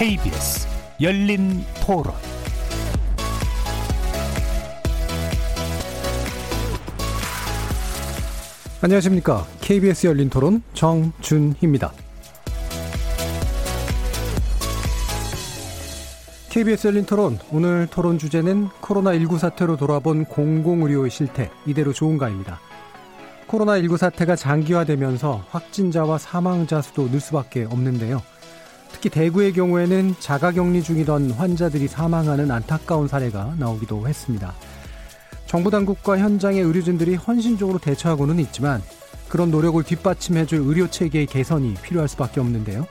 KBS 열린 토론 안녕하십니까. KBS 열린 토론 정준희입니다. KBS 열린 토론, 오늘 토론 주제는 코로나19 사태로 돌아본 공공의료 실태, 이대로 좋은가입니다. 코로나19 사태가 장기화되면서 확진자와 사망자 수도 늘 수밖에 없는데요. 특히 대구의 경우에는 자가 격리 중이던 환자들이 사망하는 안타까운 사례가 나오기도 했습니다. 정부 당국과 현장의 의료진들이 헌신적으로 대처하고는 있지만 그런 노력을 뒷받침해줄 의료 체계의 개선이 필요할 수밖에 없는데요.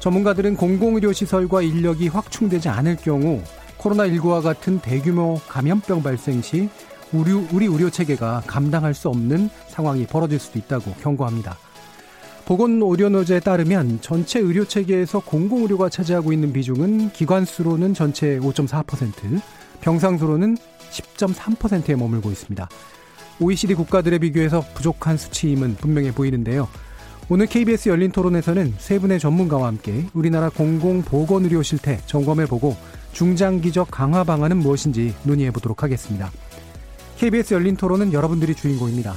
전문가들은 공공의료 시설과 인력이 확충되지 않을 경우 코로나19와 같은 대규모 감염병 발생 시 우리, 우리 의료 체계가 감당할 수 없는 상황이 벌어질 수도 있다고 경고합니다. 보건의료노조에 따르면 전체 의료 체계에서 공공의료가 차지하고 있는 비중은 기관수로는 전체 5.4%, 병상수로는 10.3%에 머물고 있습니다. OECD 국가들에 비교해서 부족한 수치임은 분명해 보이는데요. 오늘 KBS 열린 토론에서는 세 분의 전문가와 함께 우리나라 공공보건의료 실태 점검해보고 중장기적 강화 방안은 무엇인지 논의해 보도록 하겠습니다. KBS 열린 토론은 여러분들이 주인공입니다.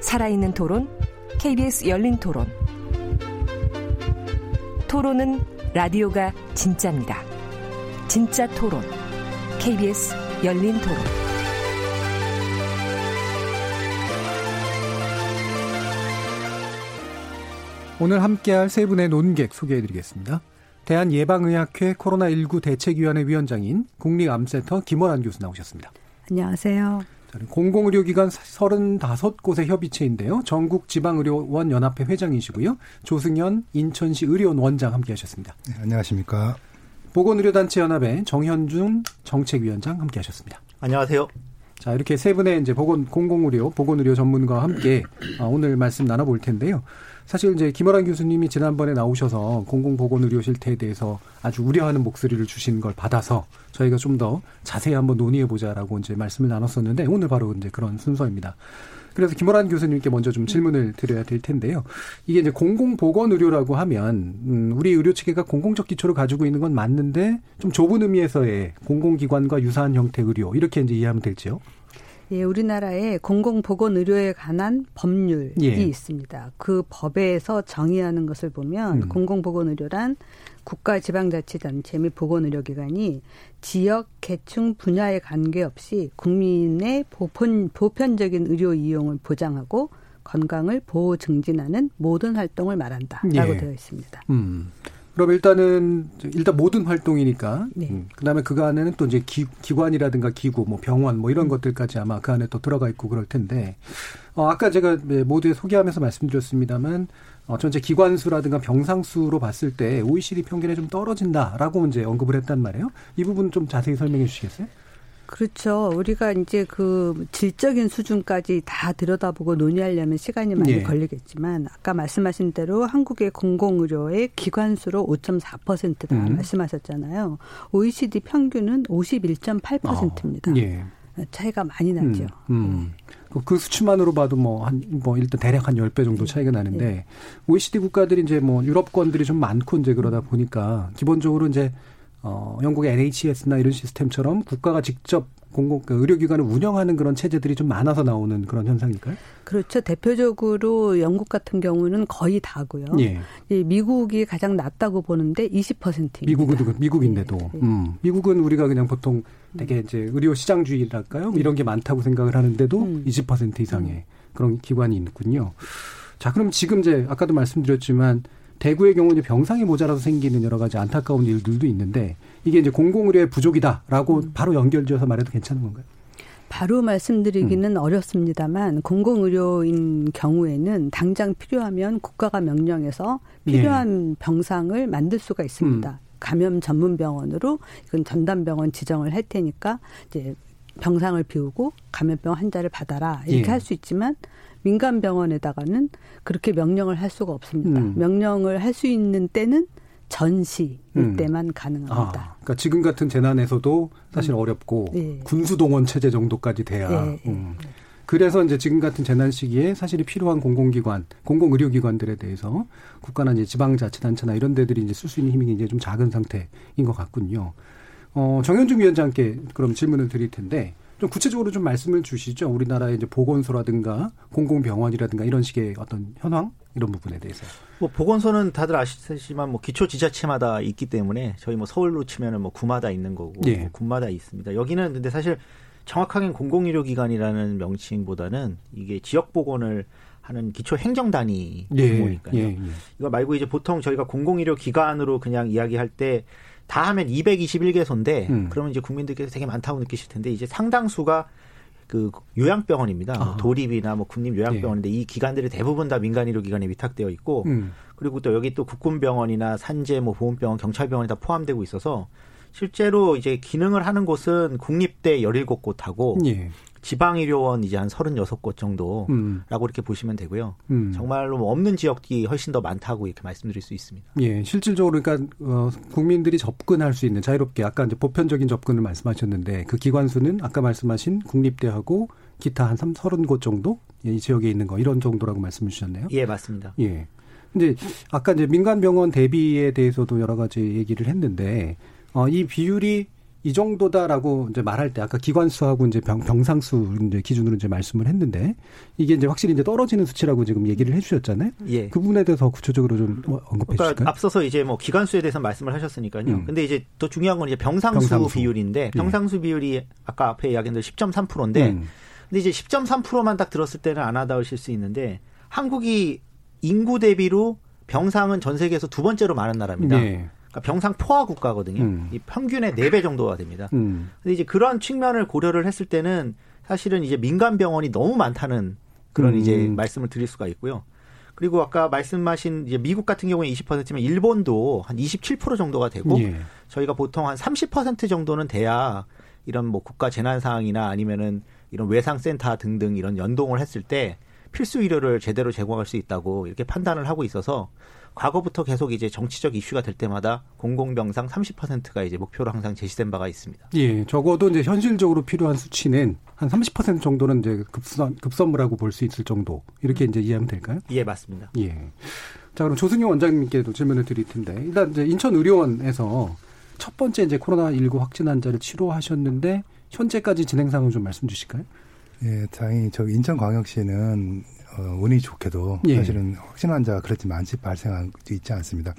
살아있는 토론, KBS 열린 토론. 토론은 라디오가 진짜입니다. 진짜 토론. KBS 열린 토론. 오늘 함께할 세 분의 논객 소개해드리겠습니다. 대한예방의학회 코로나19 대책위원회 위원장인 국립암센터 김원환 교수 나오셨습니다. 안녕하세요. 공공의료기관 35곳의 협의체인데요. 전국지방의료원 연합회 회장이시고요. 조승현 인천시 의료원 원장 함께 하셨습니다. 네, 안녕하십니까. 보건의료단체 연합회 정현준 정책위원장 함께 하셨습니다. 안녕하세요. 자 이렇게 세 분의 이제 보건 공공의료 보건의료 전문가와 함께 아, 오늘 말씀 나눠 볼 텐데요. 사실 이제 김어란 교수님이 지난번에 나오셔서 공공보건의료 실태에 대해서 아주 우려하는 목소리를 주신 걸 받아서 저희가 좀 더 자세히 한번 논의해 보자라고 이제 말씀을 나눴었는데 오늘 바로 이제 그런 순서입니다. 그래서 김어란 교수님께 먼저 좀 질문을 드려야 될 텐데요. 이게 이제 공공보건 의료라고 하면 음, 우리 의료 체계가 공공적 기초를 가지고 있는 건 맞는데 좀 좁은 의미에서의 공공기관과 유사한 형태 의료 이렇게 이제 이해하면 될지요. 예, 우리나라에 공공보건의료에 관한 법률이 예. 있습니다. 그 법에서 정의하는 것을 보면 음. 공공보건의료란 국가 지방자치단체 및 보건의료기관이 지역, 계층, 분야에 관계없이 국민의 보편, 보편적인 의료 이용을 보장하고 건강을 보호 증진하는 모든 활동을 말한다라고 예. 되어 있습니다. 음. 그럼 일단은 일단 모든 활동이니까 네. 음, 그다음에 그 안에는 또 이제 기, 기관이라든가 기구 뭐 병원 뭐 이런 음. 것들까지 아마 그 안에 또 들어가 있고 그럴 텐데 어 아까 제가 네, 모두에 소개하면서 말씀드렸습니다만 어 전체 기관 수라든가 병상 수로 봤을 때 OECD 평균에 좀 떨어진다라고 이제 언급을 했단 말이에요. 이 부분 좀 자세히 설명해 주시겠어요? 그렇죠. 우리가 이제 그 질적인 수준까지 다 들여다보고 논의하려면 시간이 많이 예. 걸리겠지만 아까 말씀하신 대로 한국의 공공의료의 기관수로 5.4%다 음. 말씀하셨잖아요. OECD 평균은 51.8%입니다. 어, 예. 차이가 많이 나죠. 음, 음. 네. 그 수치만으로 봐도 뭐, 한, 뭐, 일단 대략 한 10배 정도 차이가 나는데, 네. OECD 국가들이 이제 뭐, 유럽권들이 좀 많고 이제 그러다 보니까, 기본적으로 이제 어, 영국의 NHS나 이런 시스템처럼 국가가 직접 공공 그 의료기관을 운영하는 그런 체제들이 좀 많아서 나오는 그런 현상일까요? 그렇죠. 대표적으로 영국 같은 경우는 거의 다고요. 예. 미국이 가장 낮다고 보는데 20%입니다. 미국은 미국인데도 네. 음. 미국은 우리가 그냥 보통 되게 이제 의료 시장주의랄까요? 네. 이런 게 많다고 생각을 하는데도 음. 20% 이상의 음. 그런 기관이 있군요. 자, 그럼 지금 이제 아까도 말씀드렸지만 대구의 경우는 병상이 모자라서 생기는 여러 가지 안타까운 일들도 있는데 이게 이제 공공의료의 부족이다라고 음. 바로 연결지어서 말해도 괜찮은 건가요? 바로 말씀드리기는 음. 어렵습니다만 공공의료인 경우에는 당장 필요하면 국가가 명령해서 필요한 예. 병상을 만들 수가 있습니다. 음. 감염 전문 병원으로 이건 전담 병원 지정을 할 테니까 이제 병상을 비우고 감염병 환자를 받아라 이렇게 예. 할수 있지만 민간 병원에다가는 그렇게 명령을 할 수가 없습니다. 음. 명령을 할 수 있는 때는 전시일 음. 때만 가능합니다. 아, 그러니까 지금 같은 재난에서도 사실 음. 어렵고 네. 군수 동원 체제 정도까지 돼야. 네. 음. 그래서 이제 지금 같은 재난 시기에 사실이 필요한 공공기관, 공공의료기관들에 대해서 국가나 이제 지방자치단체나 이런 데들이 이제 쓸 수 있는 힘이 이제 좀 작은 상태인 것 같군요. 어, 정현중 위원장께 그럼 질문을 드릴 텐데 좀 구체적으로 좀 말씀을 주시죠. 우리나라의 이제 보건소라든가 공공병원이라든가 이런 식의 어떤 현황 이런 부분에 대해서. 뭐 보건소는 다들 아시지만 뭐 기초 지자체마다 있기 때문에 저희 뭐 서울로 치면은 뭐 구마다 있는 거고 예. 뭐 군마다 있습니다. 여기는 근데 사실 정확하게 공공의료기관이라는 명칭보다는 이게 지역 보건을 하는 기초 행정 단위 규모니까요. 예, 예, 예. 이거 말고 이제 보통 저희가 공공의료 기관으로 그냥 이야기할 때 다 하면 221개소인데 음. 그러면 이제 국민들께서 되게 많다고 느끼실 텐데 이제 상당수가 그 요양병원입니다. 아. 도립이나 뭐 국립 요양병원인데 예. 이 기관들이 대부분 다 민간 의료 기관에 위탁되어 있고 음. 그리고 또 여기 또 국군병원이나 산재 뭐 보훈병원, 경찰병원이 다 포함되고 있어서 실제로 이제 기능을 하는 곳은 국립대 17곳하고 예. 지방의료원 이제 한 36곳 정도라고 음. 이렇게 보시면 되고요. 음. 정말로 뭐 없는 지역이 훨씬 더 많다고 이렇게 말씀드릴 수 있습니다. 예, 실질적으로 그러니까 어, 국민들이 접근할 수 있는 자유롭게 아까 이제 보편적인 접근을 말씀하셨는데 그 기관 수는 아까 말씀하신 국립대하고 기타 한 3, 30곳 정도 예, 이 지역에 있는 거 이런 정도라고 말씀을 주셨네요. 예, 맞습니다. 예. 근데 아까 이제 민간 병원 대비에 대해서도 여러 가지 얘기를 했는데 어, 이 비율이 이 정도다라고 이제 말할 때 아까 기관 수하고 이제 병, 병상 수 이제 기준으로 이제 말씀을 했는데 이게 이제 확실히 이제 떨어지는 수치라고 지금 얘기를 해주셨잖아요. 예. 그 부분에 대해서 구체적으로 좀 언급해 그러니까 주실까요? 앞서서 이제 뭐 기관 수에 대해서 말씀을 하셨으니까요. 음. 근데 이제 더 중요한 건 이제 병상수, 병상수. 비율인데 예. 병상수 예. 비율이 아까 앞에 이야기한 대로 10.3%인데 음. 근데 이제 10.3%만 딱 들었을 때는 안 하다우실 수 있는데 한국이 인구 대비로 병상은 전 세계에서 두 번째로 많은 나라입니다. 예. 그러니까 병상 포화 국가거든요. 음. 이 평균의 4배 정도가 됩니다. 음. 근데 이제 그런 측면을 고려를 했을 때는 사실은 이제 민간 병원이 너무 많다는 그런 음. 이제 말씀을 드릴 수가 있고요. 그리고 아까 말씀하신 이제 미국 같은 경우에 20%면 일본도 한 27% 정도가 되고 예. 저희가 보통 한 30% 정도는 돼야 이런 뭐 국가 재난 상황이나 아니면은 이런 외상 센터 등등 이런 연동을 했을 때 필수 의료를 제대로 제공할 수 있다고 이렇게 판단을 하고 있어서 과거부터 계속 이제 정치적 이슈가 될 때마다 공공병상 30%가 이제 목표로 항상 제시된 바가 있습니다. 예, 적어도 이제 현실적으로 필요한 수치는 한 30% 정도는 이제 급선 급선무라고 볼 수 있을 정도 이렇게 이제 이해하면 될까요? 예, 맞습니다. 예. 자, 그럼 조승용 원장님께도 질문을 드릴 텐데 일단 이제 인천 의료원에서 첫 번째 이제 코로나 19 확진 환자를 치료하셨는데 현재까지 진행 상황 좀 말씀 주실까요? 예, 다행히 저 인천광역시는 어, 운이 좋게도 예. 사실은 확진 환자가 그렇게 많지 발생한 게 있지 않습니다.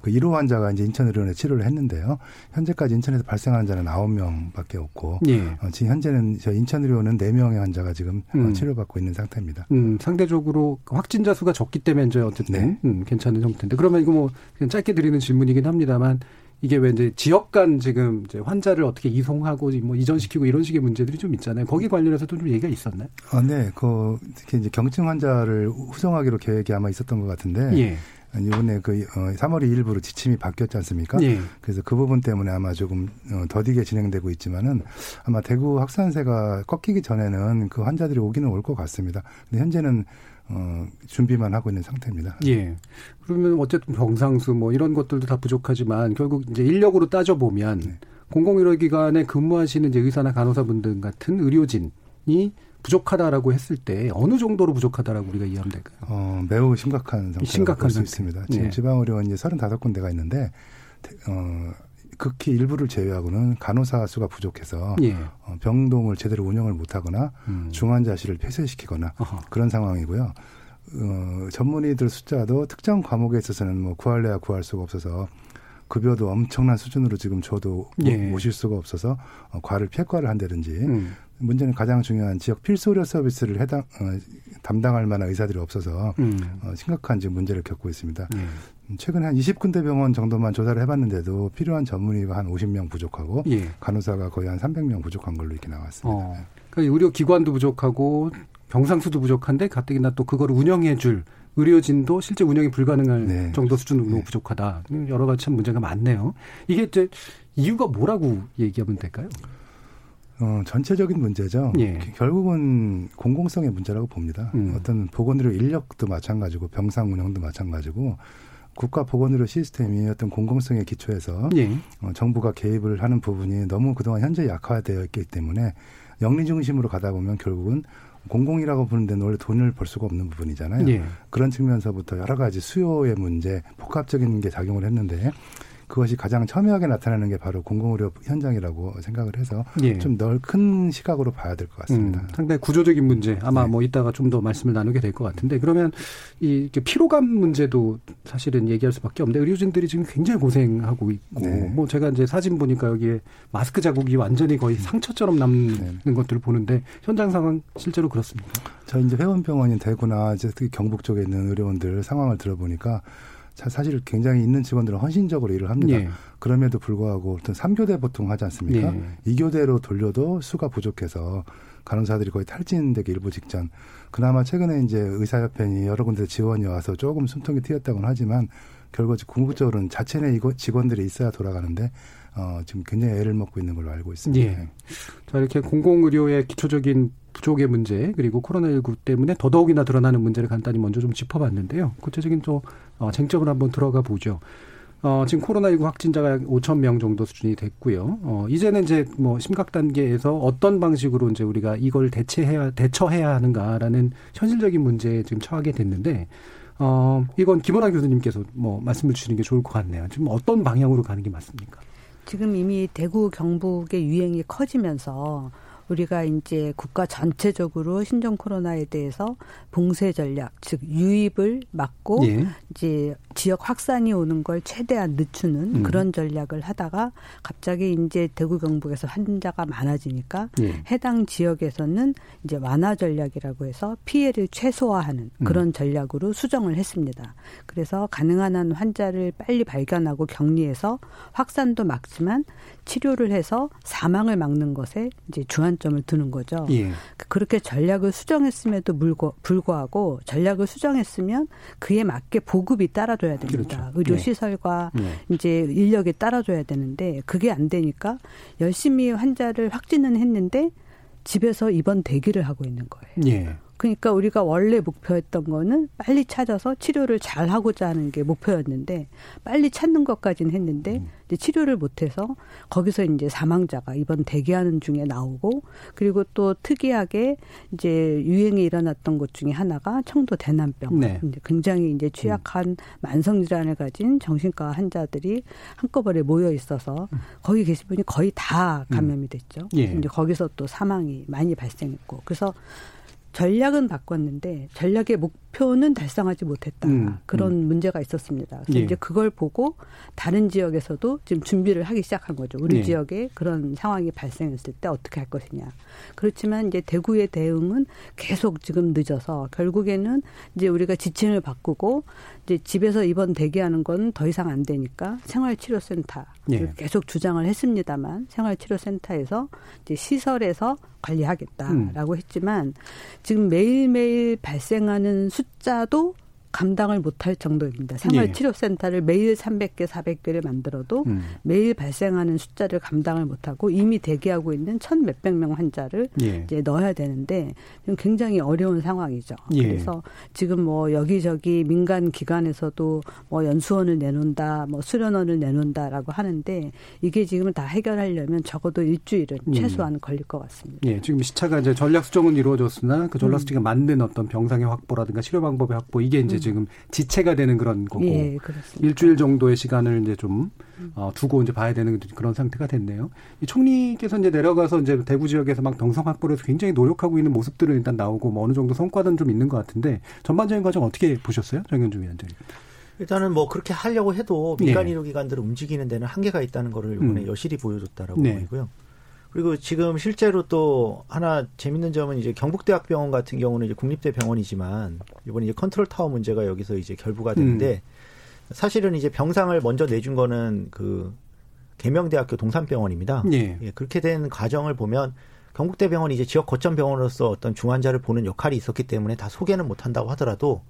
그 1호 환자가 이제 인천의료원에 치료를 했는데요. 현재까지 인천에서 발생한 환자는 9명밖에 없고 예. 어, 지금 현재는 저 인천의료원은 4명의 환자가 지금 어, 음. 어, 치료받고 있는 상태입니다. 음, 상대적으로 확진자 수가 적기 때문에 이제 어쨌든 네. 음, 괜찮은 형태인데 그러면 이거 뭐 그냥 짧게 드리는 질문이긴 합니다만 이게 왜 이제 지역 간 지금 이제 환자를 어떻게 이송하고 뭐 이전시키고 이런 식의 문제들이 좀 있잖아요. 거기 관련해서도 좀 얘기가 있었나요? 아, 네. 그 특히 이제 경증 환자를 후송하기로 계획이 아마 있었던 것 같은데. 예. 이번에 그 3월 어, 2일부로 지침이 바뀌었지 않습니까? 예. 그래서 그 부분 때문에 아마 조금 어, 더디게 진행되고 있지만은 아마 대구 확산세가 꺾이기 전에는 그 환자들이 오기는 올 것 같습니다. 근데 현재는 어, 준비만 하고 있는 상태입니다. 예. 그러면 어쨌든 병상수 뭐 이런 것들도 다 부족하지만 결국 이제 인력으로 따져 보면 네. 공공의료 기관에 근무하시는 이제 의사나 간호사분들 같은 의료진이 부족하다라고 했을 때 어느 정도로 부족하다라고 우리가 이해하면 될까요? 어, 매우 심각한 상태라고 볼수 있습니다. 지금 네. 지방의료원 이제 35군데가 있는데 어, 극히 일부를 제외하고는 간호사 수가 부족해서 예. 어, 병동을 제대로 운영을 못하거나 음. 중환자실을 폐쇄시키거나 어허. 그런 상황이고요. 어, 전문의들 숫자도 특정 과목에 있어서는 뭐 구할래야 구할 수가 없어서 급여도 엄청난 수준으로 지금 줘도 예. 모실 수가 없어서 어, 과를 폐과를 한다든지 음. 문제는 가장 중요한 지역 필수 의료 서비스를 해당 어, 담당할 만한 의사들이 없어서 음. 어, 심각한 지금 문제를 겪고 있습니다. 예. 최근에 한 20군데 병원 정도만 조사를 해봤는데도 필요한 전문의가 한 50명 부족하고 예. 간호사가 거의 한 300명 부족한 걸로 이렇게 나왔습니다. 어. 네. 그러니까 의료 기관도 부족하고 병상 수도 부족한데 가뜩이나 또 그걸 운영해 줄 의료진도 실제 운영이 불가능할 네. 정도 수준으로 네. 부족하다. 여러 가지 참 문제가 많네요. 이게 이제 이유가 뭐라고 얘기하면 될까요? 어, 전체적인 문제죠. 예. 결국은 공공성의 문제라고 봅니다. 음. 어떤 보건의료 인력도 마찬가지고 병상 운영도 마찬가지고 국가 보건의료 시스템이 어떤 공공성의 기초에서 예. 어, 정부가 개입을 하는 부분이 너무 그동안 현재 약화되어 있기 때문에 영리 중심으로 가다 보면 결국은 공공이라고 부르는 데는 원래 돈을 벌 수가 없는 부분이잖아요. 예. 그런 측면서부터 여러 가지 수요의 문제, 복합적인 게 작용을 했는데 그것이 가장 첨예하게 나타나는 게 바로 공공의료 현장이라고 생각을 해서 예. 좀넓큰 시각으로 봐야 될 것 같습니다. 음, 상당히 구조적인 문제 아마 네. 뭐 이따가 좀 더 말씀을 나누게 될 것 같은데 그러면 이 피로감 문제도 사실은 얘기할 수밖에 없는데 의료진들이 지금 굉장히 고생하고 있고 네. 뭐 제가 이제 사진 보니까 여기에 마스크 자국이 완전히 거의 상처처럼 남는 네. 것들을 보는데 현장 상황 실제로 그렇습니까? 저희 이제 회원병원인 대구나 이제 특히 경북 쪽에 있는 의료원들 상황을 들어보니까 사실 굉장히 있는 직원들은 헌신적으로 일을 합니다. 예. 그럼에도 불구하고 어떤 3교대 보통 하지 않습니까? 예. 2교대로 돌려도 수가 부족해서 간호사들이 거의 탈진되기 일부 직전. 그나마 최근에 이제 의사협회니 여러 군데 지원이 와서 조금 숨통이 트였다고는 하지만 결국 궁극적으로는 자체 내 직원들이 있어야 돌아가는데 어, 지금 굉장히 애를 먹고 있는 걸로 알고 있습니다. 예. 자, 이렇게 공공의료의 기초적인 부족의 문제 그리고 코로나19 때문에 더더욱이나 드러나는 문제를 간단히 먼저 좀 짚어봤는데요. 구체적인 또 어, 쟁점을 한번 들어가 보죠. 어, 지금 코로나19 확진자가 5천 명 정도 수준이 됐고요. 어, 이제는 이제 뭐 심각 단계에서 어떤 방식으로 이제 우리가 이걸 대체해야 대처해야 하는가라는 현실적인 문제에 지금 처하게 됐는데 어, 이건 김원아 교수님께서 뭐 말씀을 주시는 게 좋을 것 같네요. 지금 어떤 방향으로 가는 게 맞습니까? 지금 이미 대구 경북의 유행이 커지면서 우리가 이제 국가 전체적으로 신종 코로나에 대해서 봉쇄 전략, 즉 유입을 막고 예. 이제 지역 확산이 오는 걸 최대한 늦추는 음. 그런 전략을 하다가 갑자기 이제 대구 경북에서 환자가 많아지니까 예. 해당 지역에서는 이제 완화 전략이라고 해서 피해를 최소화하는 음. 그런 음. 전략으로 수정을 했습니다. 그래서 가능한 한 환자를 빨리 발견하고 격리해서 확산도 막지만 치료를 해서 사망을 막는 것에 이제 주안점을 두는 거죠. 예. 그렇게 전략을 수정했음에도 불구하고 전략을 수정했으면 그에 맞게 보급이 따라 줘야 됩니다. 그렇죠. 의료 예. 시설과 예. 이제 인력이 따라줘야 되는데 그게 안 되니까 열심히 환자를 확진은 했는데 집에서 입원 대기를 하고 있는 거예요. 예. 그러니까 우리가 원래 목표했던 거는 빨리 찾아서 치료를 잘 하고자 하는 게 목표였는데 빨리 찾는 것까지는 했는데 음. 이제 치료를 못해서 거기서 이제 사망자가 이번 대기하는 중에 나오고 그리고 또 특이하게 이제 유행이 일어났던 것 중에 하나가 청도 대남병 네. 굉장히 이제 취약한 음. 만성 질환을 가진 정신과 환자들이 한꺼번에 모여 있어서 음. 거기 계신 분이 거의 다 음. 감염이 됐죠. 예. 이제 거기서 또 사망이 많이 발생했고 그래서 전략은 바꿨는데 전략의 목 표는 달성하지 못했다. 음, 그런 음. 문제가 있었습니다. 그래서 예. 이제 그걸 보고 다른 지역에서도 지금 준비를 하기 시작한 거죠. 우리 예. 지역에 그런 상황이 발생했을 때 어떻게 할 것이냐. 그렇지만 이제 대구의 대응은 계속 지금 늦어서 결국에는 이제 우리가 지침을 바꾸고 이제 집에서 입원 대기하는 건 더 이상 안 되니까 생활치료센터 예. 계속 주장을 했습니다만 생활치료센터에서 이제 시설에서 관리하겠다라고 음. 했지만 지금 매일매일 발생하는 숫자도 감당을 못할 정도입니다. 생활치료센터를 예. 매일 300개, 400개를 만들어도 음. 매일 발생하는 숫자를 감당을 못하고 이미 대기하고 있는 천 몇백 명 환자를 예. 이제 넣어야 되는데 굉장히 어려운 상황이죠. 예. 그래서 지금 뭐 여기저기 민간 기관에서도 뭐 연수원을 내놓는다, 뭐 수련원을 내놓는다라고 하는데 이게 지금 다 해결하려면 적어도 일주일은 음. 최소한 걸릴 것 같습니다. 예, 지금 시차가 이제 전략 수정은 이루어졌으나 그 전략 수정에 음. 맞는 어떤 병상의 확보라든가 치료 방법의 확보 이게 이제 지금 지체가 되는 그런 거고 예, 일주일 정도의 시간을 이제 좀 어, 두고 이제 봐야 되는 그런 상태가 됐네요. 이 총리께서 이제 내려가서 이제 대구 지역에서 막 병상 확보를 해서 굉장히 노력하고 있는 모습들은 일단 나오고 뭐 어느 정도 성과는 좀 있는 것 같은데 전반적인 과정 어떻게 보셨어요, 정현주 위원장님? 일단은 뭐 그렇게 하려고 해도 민간 네. 의료기관들을 움직이는 데는 한계가 있다는 거를 이번에 음. 여실히 보여줬다라고 네. 보이고요. 그리고 지금 실제로 또 하나 재밌는 점은 이제 경북대학병원 같은 경우는 이제 국립대 병원이지만 이번에 이제 컨트롤 타워 문제가 여기서 이제 결부가 되는데 음. 사실은 이제 병상을 먼저 내준 거는 그 계명대학교 동산병원입니다. 예. 예, 그렇게 된 과정을 보면 경북대 병원이 이제 지역 거점 병원으로서 어떤 중환자를 보는 역할이 있었기 때문에 다 소개는 못 한다고 하더라도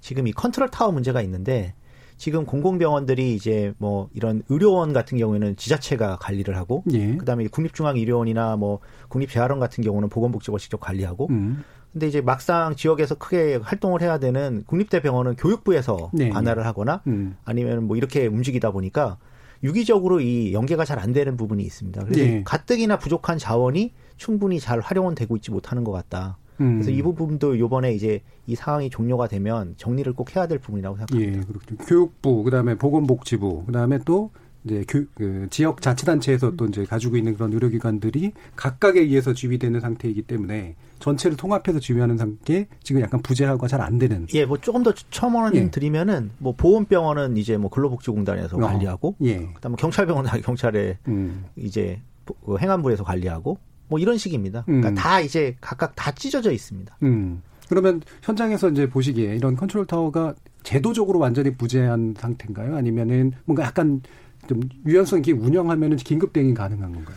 지금 이 컨트롤 타워 문제가 있는데 지금 공공병원들이 이제 뭐 이런 의료원 같은 경우에는 지자체가 관리를 하고 예. 그다음에 국립중앙의료원이나 뭐 국립재활원 같은 경우는 보건복지부가 직접 관리하고 음. 근데 이제 막상 지역에서 크게 활동을 해야 되는 국립대병원은 교육부에서 네. 관할을 하거나 음. 아니면 뭐 이렇게 움직이다 보니까 유기적으로 이 연계가 잘 안 되는 부분이 있습니다. 그래서 네. 가뜩이나 부족한 자원이 충분히 잘 활용되고 있지 못하는 것 같다. 음. 그래서 이 부분도 요번에 이제 이 상황이 종료가 되면 정리를 꼭 해야 될 부분이라고 생각합니다. 예, 그렇군요. 교육부, 그다음에 보건복지부, 그다음에 또 이제 교, 그 지역 자치단체에서 또 이제 가지고 있는 그런 의료기관들이 각각에 의해서 지휘되는 상태이기 때문에 전체를 통합해서 지휘하는 상태 지금 약간 부재하고 잘 안 되는. 예, 뭐 조금 더 첨언을 예. 드리면은 뭐 보건병원은 이제 뭐 근로복지공단에서 어. 관리하고, 예. 그다음에 경찰병원은 경찰에 음. 이제 그 행안부에서 관리하고 뭐 이런 식입니다. 그러니까 음. 다 이제 각각 다 찢어져 있습니다. 음. 그러면 현장에서 이제 보시기에 이런 컨트롤 타워가 제도적으로 완전히 부재한 상태인가요? 아니면은 뭔가 약간 좀 유연성 있게 운영하면은 긴급 대응이 가능한 건가요?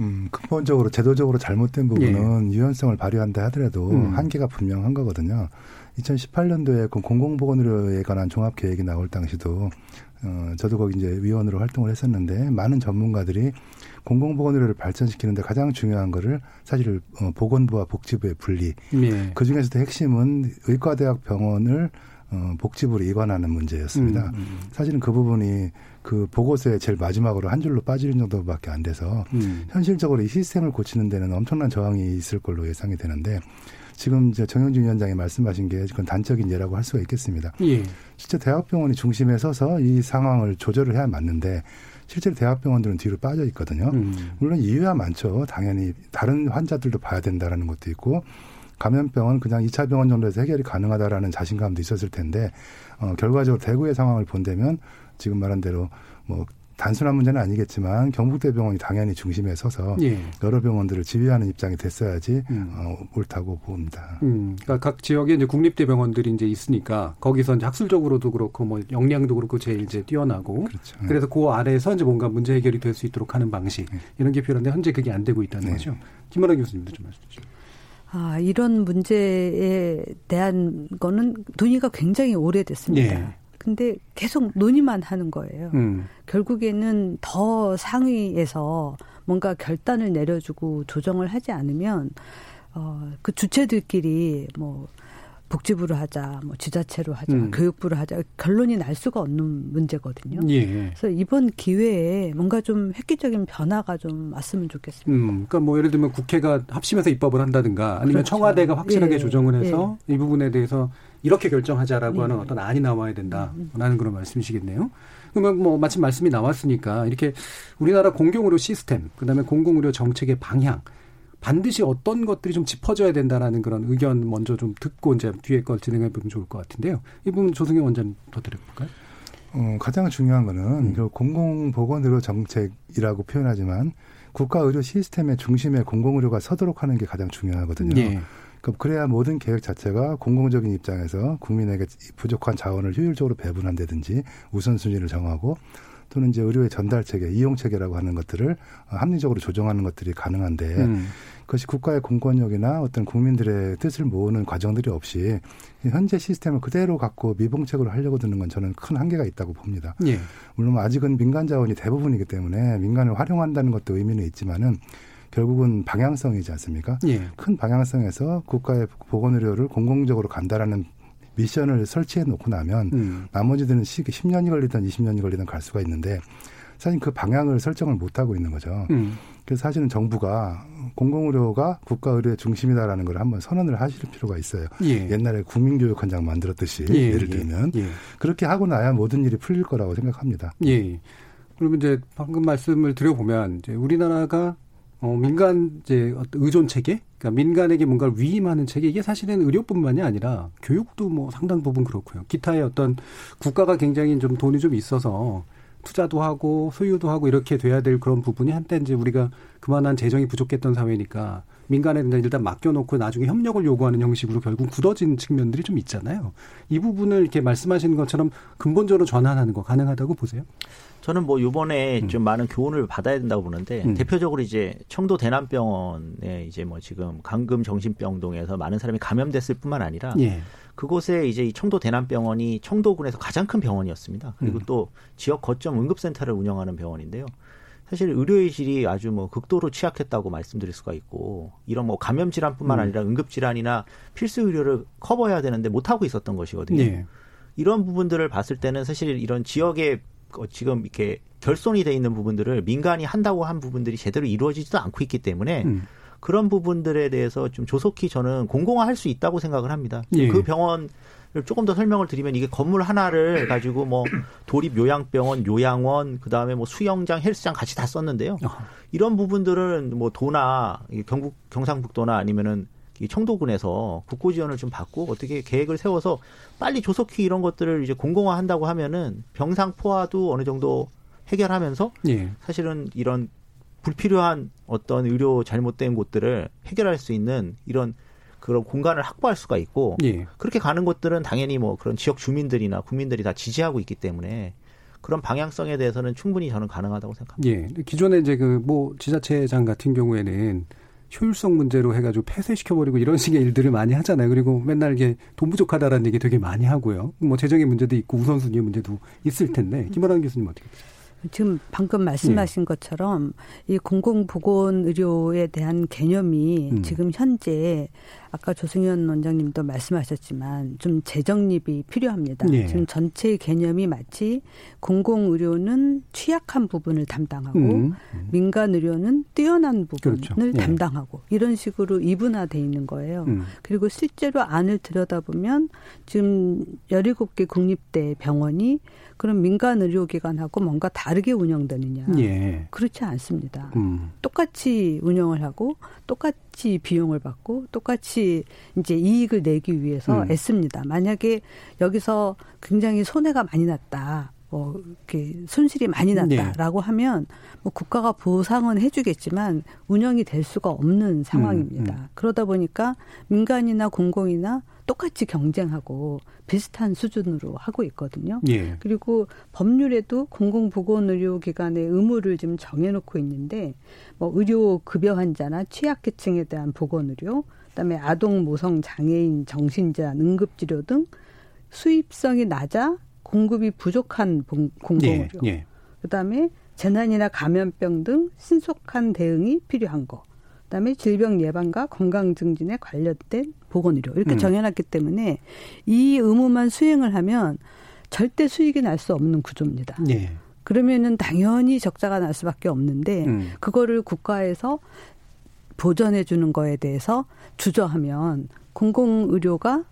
음, 근본적으로 제도적으로 잘못된 부분은 예. 유연성을 발휘한다 하더라도 음. 한계가 분명한 거거든요. 2018년도에 그 공공보건의료에 관한 종합계획이 나올 당시도 어, 저도 거기 이제 위원으로 활동을 했었는데 많은 전문가들이 공공보건의료를 발전시키는데 가장 중요한 거를 사실 어, 보건부와 복지부의 분리. 예. 그 중에서도 핵심은 의과대학 병원을 어, 복지부로 이관하는 문제였습니다. 음, 음. 사실은 그 부분이 그 보고서에 제일 마지막으로 한 줄로 빠지는 정도밖에 안 돼서 음. 현실적으로 이 시스템을 고치는 데는 엄청난 저항이 있을 걸로 예상이 되는데 지금 이제 정영준 위원장이 말씀하신 게 그건 단적인 예라고 할 수가 있겠습니다. 예. 실제 대학병원이 중심에 서서 이 상황을 조절을 해야 맞는데 실제로 대학병원들은 뒤로 빠져 있거든요. 음. 물론 이유야 많죠. 당연히 다른 환자들도 봐야 된다라는 것도 있고 감염병은 그냥 2차 병원 정도에서 해결이 가능하다라는 자신감도 있었을 텐데 어, 결과적으로 대구의 상황을 본다면 지금 말한 대로 뭐 단순한 문제는 아니겠지만 경북대병원이 당연히 중심에 서서 예. 여러 병원들을 지휘하는 입장이 됐어야지 음. 어, 옳다고 봅니다. 음, 그러니까 각 지역에 이제 국립대병원들이 이제 있으니까 거기서 이제 학술적으로도 그렇고 뭐 역량도 그렇고 제일 이제 뛰어나고 그렇죠. 네. 그래서 그 아래에서 이제 뭔가 문제 해결이 될 수 있도록 하는 방식 네. 이런 게 필요한데 현재 그게 안 되고 있다는 네. 거죠. 김원환 교수님도 좀 말씀 주시죠. 아, 이런 문제에 대한 거는 논의가 굉장히 오래됐습니다. 예. 근데 계속 논의만 하는 거예요. 음. 결국에는 더 상위에서 뭔가 결단을 내려주고 조정을 하지 않으면 어, 그 주체들끼리 뭐 복지부로 하자, 뭐 지자체로 하자, 음. 교육부로 하자 결론이 날 수가 없는 문제거든요. 예. 그래서 이번 기회에 뭔가 좀 획기적인 변화가 좀 왔으면 좋겠습니다. 음, 그러니까 뭐 예를 들면 국회가 합심해서 입법을 한다든가 아니면 그렇죠. 청와대가 확실하게 예. 조정을 해서 예. 이 부분에 대해서 이렇게 결정하자라고 예. 하는 어떤 안이 나와야 된다라는 음, 음. 그런 말씀이시겠네요. 그러면 뭐 마침 말씀이 나왔으니까 이렇게 우리나라 공공의료 시스템, 그다음에 공공의료 정책의 방향 반드시 어떤 것들이 좀 짚어져야 된다라는 그런 의견 먼저 좀 듣고 이제 뒤에 걸 진행해 보면 좋을 것 같은데요. 이 부분 조승현 원장님 더 드려볼까요? 어, 가장 중요한 거는 음. 공공보건의료 정책이라고 표현하지만 국가 의료 시스템의 중심에 공공의료가 서도록 하는 게 가장 중요하거든요. 예. 그래야 모든 계획 자체가 공공적인 입장에서 국민에게 부족한 자원을 효율적으로 배분한다든지 우선순위를 정하고 또는 이제 의료의 전달 체계, 이용 체계라고 하는 것들을 합리적으로 조정하는 것들이 가능한데 음. 그것이 국가의 공권력이나 어떤 국민들의 뜻을 모으는 과정들이 없이 현재 시스템을 그대로 갖고 미봉책으로 하려고 드는 건 저는 큰 한계가 있다고 봅니다. 예. 물론 아직은 민간 자원이 대부분이기 때문에 민간을 활용한다는 것도 의미는 있지만은 결국은 방향성이지 않습니까? 예. 큰 방향성에서 국가의 보건의료를 공공적으로 간다라는 미션을 설치해 놓고 나면 음. 나머지들은 시 10년이 걸리든 20년이 걸리든 갈 수가 있는데 사실 그 방향을 설정을 못 하고 있는 거죠. 음. 그래서 사실은 정부가 공공의료가 국가의료의 중심이다라는 걸 한번 선언을 하실 필요가 있어요. 예. 옛날에 국민교육헌장 만들었듯이 예. 를 들면 예. 그렇게 하고 나야 모든 일이 풀릴 거라고 생각합니다. 예. 그러면 이제 방금 말씀을 드려보면 이제 우리나라가 어, 민간 이제 의존 체계, 그러니까 민간에게 뭔가를 위임하는 체계 이게 사실은 의료뿐만이 아니라 교육도 뭐 상당 부분 그렇고요. 기타의 어떤 국가가 굉장히 좀 돈이 좀 있어서 투자도 하고 소유도 하고 이렇게 돼야 될 그런 부분이 한때 이제 우리가 그만한 재정이 부족했던 사회니까 민간에 일단 맡겨놓고 나중에 협력을 요구하는 형식으로 결국 굳어진 측면들이 좀 있잖아요. 이 부분을 이렇게 말씀하시는 것처럼 근본적으로 전환하는 거 가능하다고 보세요? 저는 뭐 요번에 음. 좀 많은 교훈을 받아야 된다고 보는데 음. 대표적으로 이제 청도 대남병원에 이제 뭐 지금 강금 정신병동에서 많은 사람이 감염됐을 뿐만 아니라 예. 그곳에 이제 이 청도 대남병원이 청도군에서 가장 큰 병원이었습니다. 그리고 음. 또 지역 거점 응급센터를 운영하는 병원인데요. 사실 의료의 질이 아주 뭐 극도로 취약했다고 말씀드릴 수가 있고 이런 뭐 감염 질환뿐만 음. 아니라 응급 질환이나 필수 의료를 커버해야 되는데 못 하고 있었던 것이거든요. 네. 이런 부분들을 봤을 때는 사실 이런 지역에 어, 지금 이렇게 결손이 돼 있는 부분들을 민간이 한다고 한 부분들이 제대로 이루어지지도 않고 있기 때문에 음. 그런 부분들에 대해서 좀 조속히 저는 공공화할 수 있다고 생각을 합니다. 예. 그 병원 조금 더 설명을 드리면 이게 건물 하나를 가지고 뭐 도립 요양병원, 요양원, 그 다음에 뭐 수영장, 헬스장 같이 다 썼는데요. 이런 부분들은 뭐 도나 경북 경상북도나 아니면은 청도군에서 국고 지원을 좀 받고 어떻게 계획을 세워서 빨리 조속히 이런 것들을 이제 공공화한다고 하면은 병상 포화도 어느 정도 해결하면서 예. 사실은 이런 불필요한 어떤 의료 잘못된 곳들을 해결할 수 있는 이런 그런 공간을 확보할 수가 있고 예. 그렇게 가는 곳들은 당연히 뭐 그런 지역 주민들이나 국민들이 다 지지하고 있기 때문에 그런 방향성에 대해서는 충분히 저는 가능하다고 생각합니다. 예. 기존에 이제 그 뭐 지자체장 같은 경우에는 효율성 문제로 해가지고 폐쇄시켜버리고 이런 식의 일들을 많이 하잖아요. 그리고 맨날 이게 돈 부족하다라는 얘기 되게 많이 하고요. 뭐 재정의 문제도 있고 우선순위의 문제도 있을 텐데 김원환 교수님 어떻게 보세요? 지금 방금 말씀하신 네. 것처럼 이 공공보건 의료에 대한 개념이 음. 지금 현재 아까 조승현 원장님도 말씀하셨지만 좀 재정립이 필요합니다. 네. 지금 전체 개념이 마치 공공의료는 취약한 부분을 담당하고 음. 민간 의료는 뛰어난 부분을 그렇죠. 네. 담당하고 이런 식으로 이분화돼 있는 거예요. 음. 그리고 실제로 안을 들여다보면 지금 17개 국립대 병원이 그럼 민간 의료기관하고 뭔가 다르게 운영되느냐? 예. 그렇지 않습니다. 음. 똑같이 운영을 하고 똑같이 비용을 받고 똑같이 이제 이익을 내기 위해서 음. 애씁니다. 만약에 여기서 굉장히 손해가 많이 났다. 뭐 이렇게 손실이 많이 났다라고 네. 하면 뭐 국가가 보상은 해주겠지만 운영이 될 수가 없는 상황입니다. 음, 음. 그러다 보니까 민간이나 공공이나 똑같이 경쟁하고 비슷한 수준으로 하고 있거든요. 예. 그리고 법률에도 공공보건의료기관의 의무를 좀 정해놓고 있는데 뭐 의료 급여 환자나 취약계층에 대한 보건의료, 그다음에 아동 모성 장애인 정신질환 응급치료 등 수입성이 낮아 공급이 부족한 공공의료. 예. 예. 그다음에 재난이나 감염병 등 신속한 대응이 필요한 거. 그다음에 질병 예방과 건강 증진에 관련된 보건 의료 이렇게 음. 정해놨기 때문에 이 의무만 수행을 하면 절대 수익이 날 수 없는 구조입니다. 예. 그러면은 당연히 적자가 날 수밖에 없는데 음. 그거를 국가에서 보전해 주는 거에 대해서 주저하면 공공의료가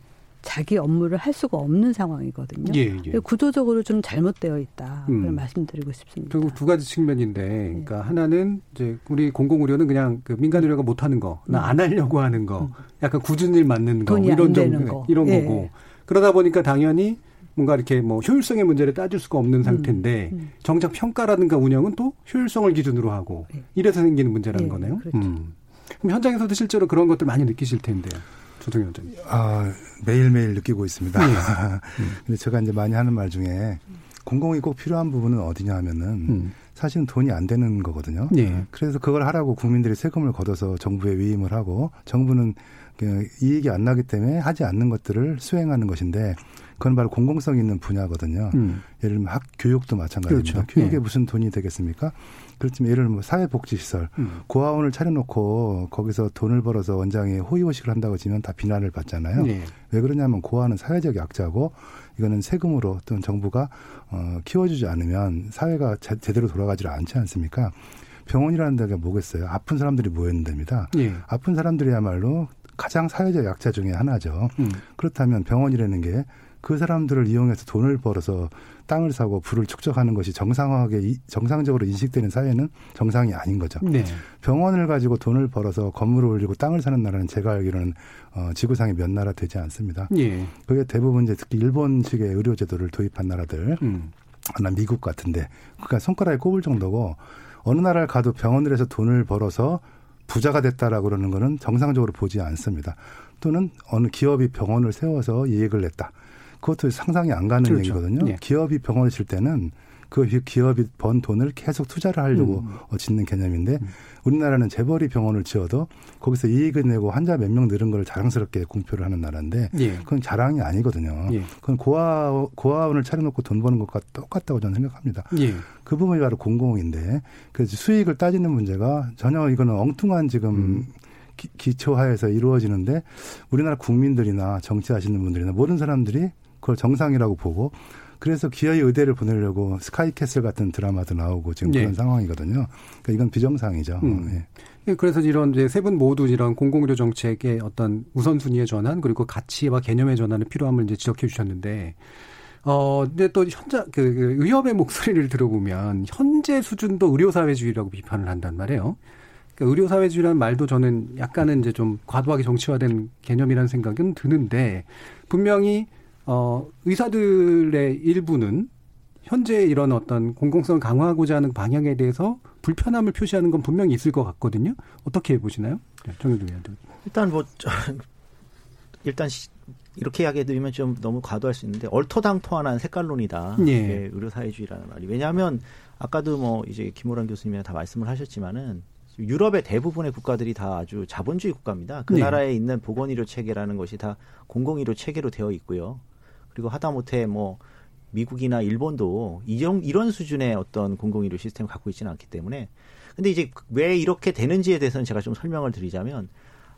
자기 업무를 할 수가 없는 상황이거든요. 예, 예. 구조적으로 좀 잘못되어 있다. 음. 말씀드리고 싶습니다. 결국 두 가지 측면인데, 그러니까 네. 하나는 이제 우리 공공의료는 그냥 그 민간 의료가 못 하는 거, 음. 안 하려고 하는 거, 음. 약간 굳은 일 맞는 거, 이런 정 거. 이런 예. 거고. 그러다 보니까 당연히 뭔가 이렇게 뭐 효율성의 문제를 따질 수가 없는 음. 상태인데 음. 정작 평가라든가 운영은 또 효율성을 기준으로 하고 예. 이래서 생기는 문제라는 예, 거네요. 그렇죠. 음. 그럼 현장에서도 실제로 그런 것들 많이 느끼실 텐데요. 조동현 원장님. 아, 매일매일 느끼고 있습니다. 네. 근데 제가 이제 많이 하는 말 중에 공공이 꼭 필요한 부분은 어디냐 하면은 음. 사실은 돈이 안 되는 거거든요. 네. 그래서 그걸 하라고 국민들이 세금을 걷어서 정부에 위임을 하고 정부는 그 이익이 안 나기 때문에 하지 않는 것들을 수행하는 것인데 그건 바로 공공성 있는 분야거든요. 음. 예를 들면 학 교육도 마찬가지입니다. 그렇죠. 교육에 네. 무슨 돈이 되겠습니까? 그렇지만 예를 들면 사회복지시설 음. 고아원을 차려놓고 거기서 돈을 벌어서 원장이 호의호식을 한다고 지면 다 비난을 받잖아요. 네. 왜 그러냐면 고아는 사회적 약자고 이거는 세금으로 또는 정부가 어, 키워주지 않으면 사회가 제, 제대로 돌아가지 않지 않습니까? 병원이라는 데가 뭐겠어요? 아픈 사람들이 모여있는 데입니다. 예. 아픈 사람들이야말로 가장 사회적 약자 중의 하나죠. 음. 그렇다면 병원이라는 게 그 사람들을 이용해서 돈을 벌어서 땅을 사고 부를 축적하는 것이 정상하게 정상적으로 인식되는 사회는 정상이 아닌 거죠. 네. 병원을 가지고 돈을 벌어서 건물을 올리고 땅을 사는 나라는 제가 알기로는 어, 지구상에 몇 나라 되지 않습니다. 예. 그게 대부분 이제 특히 일본식의 의료 제도를 도입한 나라들, 음. 하나 미국 같은데, 그러니까 손가락에 꼽을 정도고 어느 나라를 가도 병원들에서 돈을 벌어서 부자가 됐다라고 그러는 거는 정상적으로 보지 않습니다. 또는 어느 기업이 병원을 세워서 이익을 냈다. 그것도 상상이 안 가는 그렇죠. 얘기거든요. 예. 기업이 병원을 칠 때는 그 기업이 번 돈을 계속 투자를 하려고 음. 어, 짓는 개념인데 음. 우리나라는 재벌이 병원을 지어도 거기서 이익을 내고 환자 몇 명 늘은 걸 자랑스럽게 공표를 하는 나라인데 예. 그건 자랑이 아니거든요. 예. 그건 고아 고아원을 차려놓고 돈 버는 것과 똑같다고 저는 생각합니다. 예. 그 부분이 바로 공공인데 그 수익을 따지는 문제가 전혀 이거는 엉뚱한 지금 음. 기, 초하에서 이루어지는데 우리나라 국민들이나 정치하시는 분들이나 모든 사람들이 그걸 정상이라고 보고 그래서 기아의 의대를 보내려고 스카이캐슬 같은 드라마도 나오고 지금 네. 그런 상황이거든요. 그러니까 이건 비정상이죠. 음. 네. 예, 그래서 이런 이제 세 분 모두 이런 공공의료 정책의 어떤 우선순위의 전환 그리고 가치와 개념의 전환을 필요함을 이제 지적해 주셨는데 어, 근데 또 현재 그, 그 의협의 목소리를 들어보면 현재 수준도 의료사회주의라고 비판을 한단 말이에요. 그러니까 의료사회주의라는 말도 저는 약간은 이제 좀 과도하게 정치화된 개념이라는 생각은 드는데 분명히 어, 의사들의 일부는 현재 이런 어떤 공공성을 강화하고자 하는 방향에 대해서 불편함을 표시하는 건 분명히 있을 것 같거든요. 어떻게 보시나요? 네, 정현도 의원님. 일단 뭐 일단 이렇게 이야기해드리면 좀 너무 과도할 수 있는데 얼토당토하는 색깔론이다. 예. 의료사회주의라는 말이. 왜냐하면 아까도 뭐 이제 김호란 교수님이 다 말씀을 하셨지만은 유럽의 대부분의 국가들이 다 아주 자본주의 국가입니다. 그 네. 나라에 있는 보건의료 체계라는 것이 다 공공의료 체계로 되어 있고요. 그리고 하다못해 뭐 미국이나 일본도 이런 이런 수준의 어떤 공공의료 시스템을 갖고 있지는 않기 때문에 근데 이제 왜 이렇게 되는지에 대해서는 제가 좀 설명을 드리자면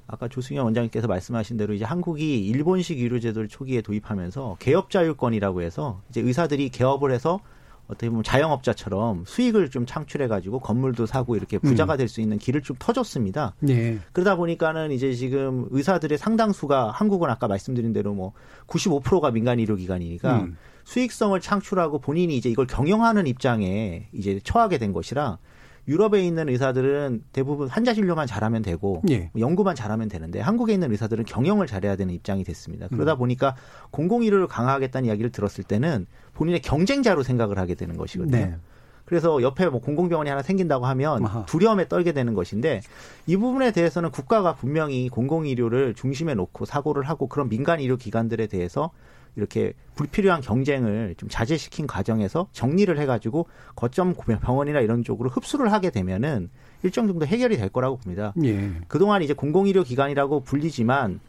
아까 조승현 원장님께서 말씀하신 대로 이제 한국이 일본식 의료제도를 초기에 도입하면서 개업 자율권이라고 해서 이제 의사들이 개업을 해서 어떻게 보면 자영업자처럼 수익을 좀 창출해 가지고 건물도 사고 이렇게 부자가 음. 될수 있는 길을 좀 터줬습니다. 네. 그러다 보니까는 이제 지금 의사들의 상당수가 한국은 아까 말씀드린 대로 뭐 95%가 민간 의료 기관이니까 음. 수익성을 창출하고 본인이 이제 이걸 경영하는 입장에 이제 처하게 된 것이라 유럽에 있는 의사들은 대부분 환자 진료만 잘하면 되고 예. 연구만 잘하면 되는데 한국에 있는 의사들은 경영을 잘해야 되는 입장이 됐습니다. 그러다 음. 보니까 공공의료를 강화하겠다는 이야기를 들었을 때는 본인의 경쟁자로 생각을 하게 되는 것이거든요. 네. 그래서 옆에 뭐 공공병원이 하나 생긴다고 하면. 두려움에 떨게 되는 것인데 이 부분에 대해서는 국가가 분명히 공공의료를 중심에 놓고 사고를 하고 그런 민간 의료 기관들에 대해서 이렇게 불필요한 경쟁을 좀 자제시킨 과정에서 정리를 해가지고 거점 병원이나 이런 쪽으로 흡수를 하게 되면은 일정 정도 해결이 될 거라고 봅니다. 예. 그동안 이제 공공의료 기관이라고 불리지만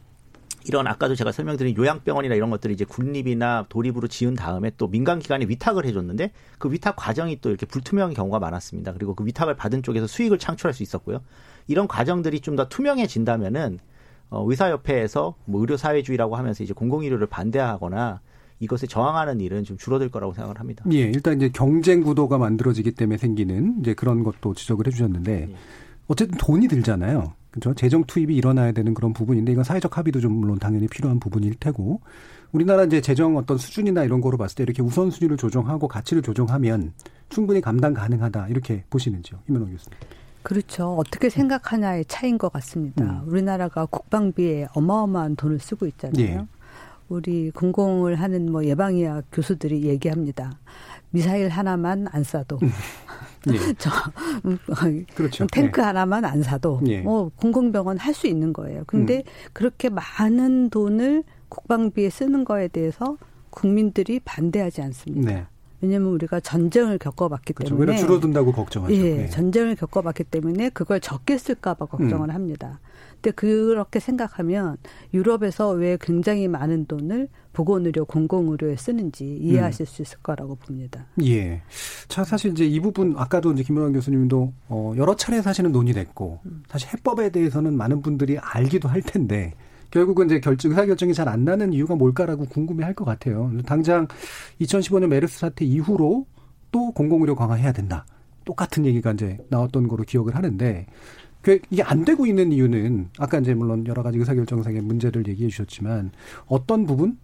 이런 아까도 제가 설명드린 요양병원이나 이런 것들이 이제 군립이나 도립으로 지은 다음에 또 민간 기관에 위탁을 해줬는데 그 위탁 과정이 또 이렇게 불투명한 경우가 많았습니다. 그리고 그 위탁을 받은 쪽에서 수익을 창출할 수 있었고요. 이런 과정들이 좀 더 투명해진다면은 어, 의사협회에서 뭐 의료사회주의라고 하면서 이제 공공의료를 반대하거나 이것에 저항하는 일은 좀 줄어들 거라고 생각을 합니다. 예, 일단 이제 경쟁 구도가 만들어지기 때문에 생기는 이제 그런 것도 지적을 해주셨는데 예. 어쨌든 돈이 들잖아요. 그렇죠? 재정 투입이 일어나야 되는 그런 부분인데 이건 사회적 합의도 좀 물론 당연히 필요한 부분일 테고 우리나라 이제 재정 어떤 수준이나 이런 거로 봤을 때 이렇게 우선순위를 조정하고 가치를 조정하면 충분히 감당 가능하다 이렇게 보시는지요, 이men호 교수님. 그렇죠. 어떻게 생각하냐의 차이인 것 같습니다. 음. 우리나라가 국방비에 어마어마한 돈을 쓰고 있잖아요. 예. 우리 공공을 하는 뭐 예방의학 교수들이 얘기합니다. 미사일 하나만 안 쏴도 음. 예. 저 음, 그렇죠. 탱크 예. 하나만 안 사도 예. 뭐 공공병원 할 수 있는 거예요. 근데 음. 그렇게 많은 돈을 국방비에 쓰는 거에 대해서 국민들이 반대하지 않습니다. 네. 왜냐하면 우리가 전쟁을 겪어봤기 그렇죠. 때문에 줄어든다고 걱정하죠. 예, 네. 전쟁을 겪어봤기 때문에 그걸 적게 쓸까봐 걱정을 음. 합니다. 근데 그렇게 생각하면 유럽에서 왜 굉장히 많은 돈을 보건의료, 공공의료에 쓰는지 이해하실 음. 수 있을 거라고 봅니다. 예. 자, 사실 이제 이 부분 아까도 이제 김문환 교수님도 어 여러 차례 사실은 논의됐고 음. 사실 해법에 대해서는 많은 분들이 알기도 할 텐데 결국은 이제 결정, 의사결정이 잘 안 나는 이유가 뭘까라고 궁금해 할 것 같아요. 당장 2015년 메르스 사태 이후로 또 공공의료 강화해야 된다. 똑같은 얘기가 이제 나왔던 거로 기억을 하는데 그 이게 안 되고 있는 이유는 아까 이제 물론 여러 가지 의사결정상의 문제를 얘기해 주셨지만 어떤 부분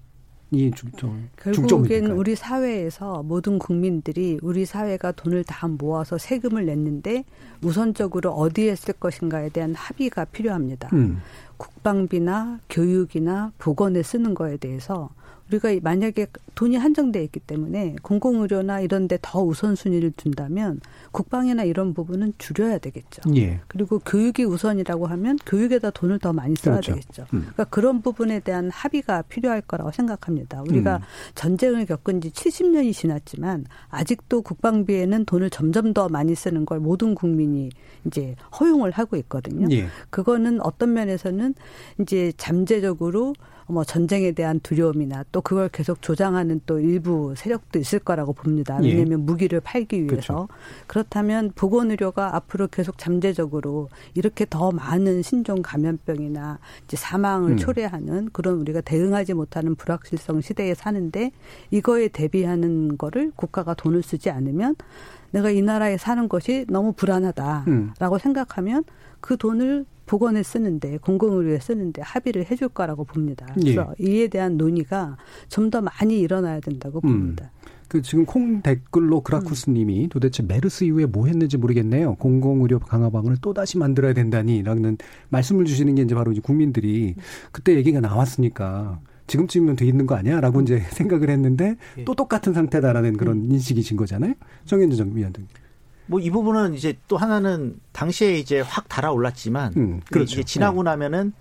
이 중점 결국엔 우리 사회에서 모든 국민들이 우리 사회가 돈을 다 모아서 세금을 냈는데 우선적으로 어디에 쓸 것인가에 대한 합의가 필요합니다. 음. 국방비나 교육이나 보건에 쓰는 거에 대해서 우리가 만약에 돈이 한정돼 있기 때문에 공공의료나 이런 데 더 우선순위를 둔다면 국방이나 이런 부분은 줄여야 되겠죠. 예. 그리고 교육이 우선이라고 하면 교육에다 돈을 더 많이 써야 그렇죠. 되겠죠. 음. 그러니까 그런 부분에 대한 합의가 필요할 거라고 생각합니다. 우리가 음. 전쟁을 겪은 지 70년이 지났지만 아직도 국방비에는 돈을 점점 더 많이 쓰는 걸 모든 국민이 이제 허용을 하고 있거든요. 예. 그거는 어떤 면에서는 이제 잠재적으로 뭐 전쟁에 대한 두려움이나 또 그걸 계속 조장하는 또 일부 세력도 있을 거라고 봅니다. 예. 왜냐하면 예. 무기를 팔기 위해서 그렇죠. 그렇다면 보건의료가 앞으로 계속 잠재적으로 이렇게 더 많은 신종 감염병이나 이제 사망을 음. 초래하는 그런 우리가 대응하지 못하는 불확실성 시대에 사는데 이거에 대비하는 거를 국가가 돈을 쓰지 않으면 내가 이 나라에 사는 것이 너무 불안하다라고 음. 생각하면 그 돈을 보건에 쓰는데 공공의료에 쓰는데 합의를 해줄 거라고 봅니다. 그래서 예. 이에 대한 논의가 좀 더 많이 일어나야 된다고 음. 봅니다. 음. 그 지금 콩 댓글로 그라쿠스님이 음. 도대체 메르스 이후에 뭐 했는지 모르겠네요. 공공의료 강화방을 또 다시 만들어야 된다니라는 말씀을 주시는 게 이제 바로 이제 국민들이 그때 얘기가 나왔으니까 지금쯤이면 돼 있는 거 아니야?라고 이제 생각을 했는데 예. 또 똑같은 상태다라는 그런 음. 인식이신 거잖아요. 정현주 정위원장. 뭐 이 부분은 이제 또 하나는 당시에 이제 확 달아올랐지만 음, 그렇죠. 이제 지나고 네. 나면은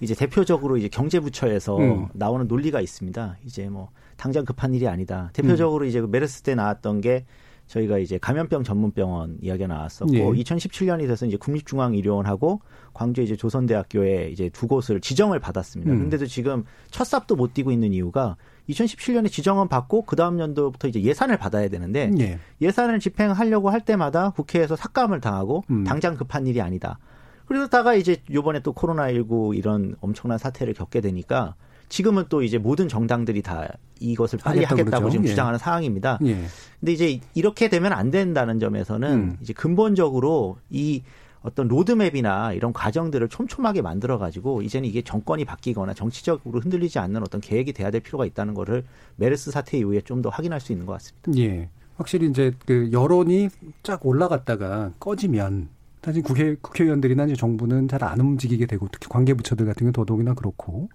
이제 대표적으로 이제 경제부처에서 음. 나오는 논리가 있습니다. 이제 뭐 당장 급한 일이 아니다. 대표적으로 음. 이제 그 메르스 때 나왔던 게 저희가 이제 감염병 전문병원 이야기가 나왔었고 예. 2017년이 돼서 이제 국립중앙의료원하고 광주 이제 조선대학교에 이제 두 곳을 지정을 받았습니다. 음. 근데도 지금 첫 삽도 못 뛰고 있는 이유가 2017년에 지정은 받고 그 다음 연도부터 이제 예산을 받아야 되는데 예. 예산을 집행하려고 할 때마다 국회에서 삭감을 당하고 음. 당장 급한 일이 아니다. 그러다가 이제 요번에 또 코로나19 이런 엄청난 사태를 겪게 되니까 지금은 또 이제 모든 정당들이 다 이것을 빨리 하겠다고 그러죠. 지금 예. 주장하는 상황입니다. 예. 근데 이제 이렇게 되면 안 된다는 점에서는 음. 이제 근본적으로 이 어떤 로드맵이나 이런 과정들을 촘촘하게 만들어 가지고 이제는 이게 정권이 바뀌거나 정치적으로 흔들리지 않는 어떤 계획이 돼야 될 필요가 있다는 거를 메르스 사태 이후에 좀 더 확인할 수 있는 것 같습니다. 예. 확실히 이제 그 여론이 쫙 올라갔다가 꺼지면 사실 국회 국회의원들이나 이제 정부는 잘 안 움직이게 되고 특히 관계부처들 같은 경우 더더욱이나 그렇고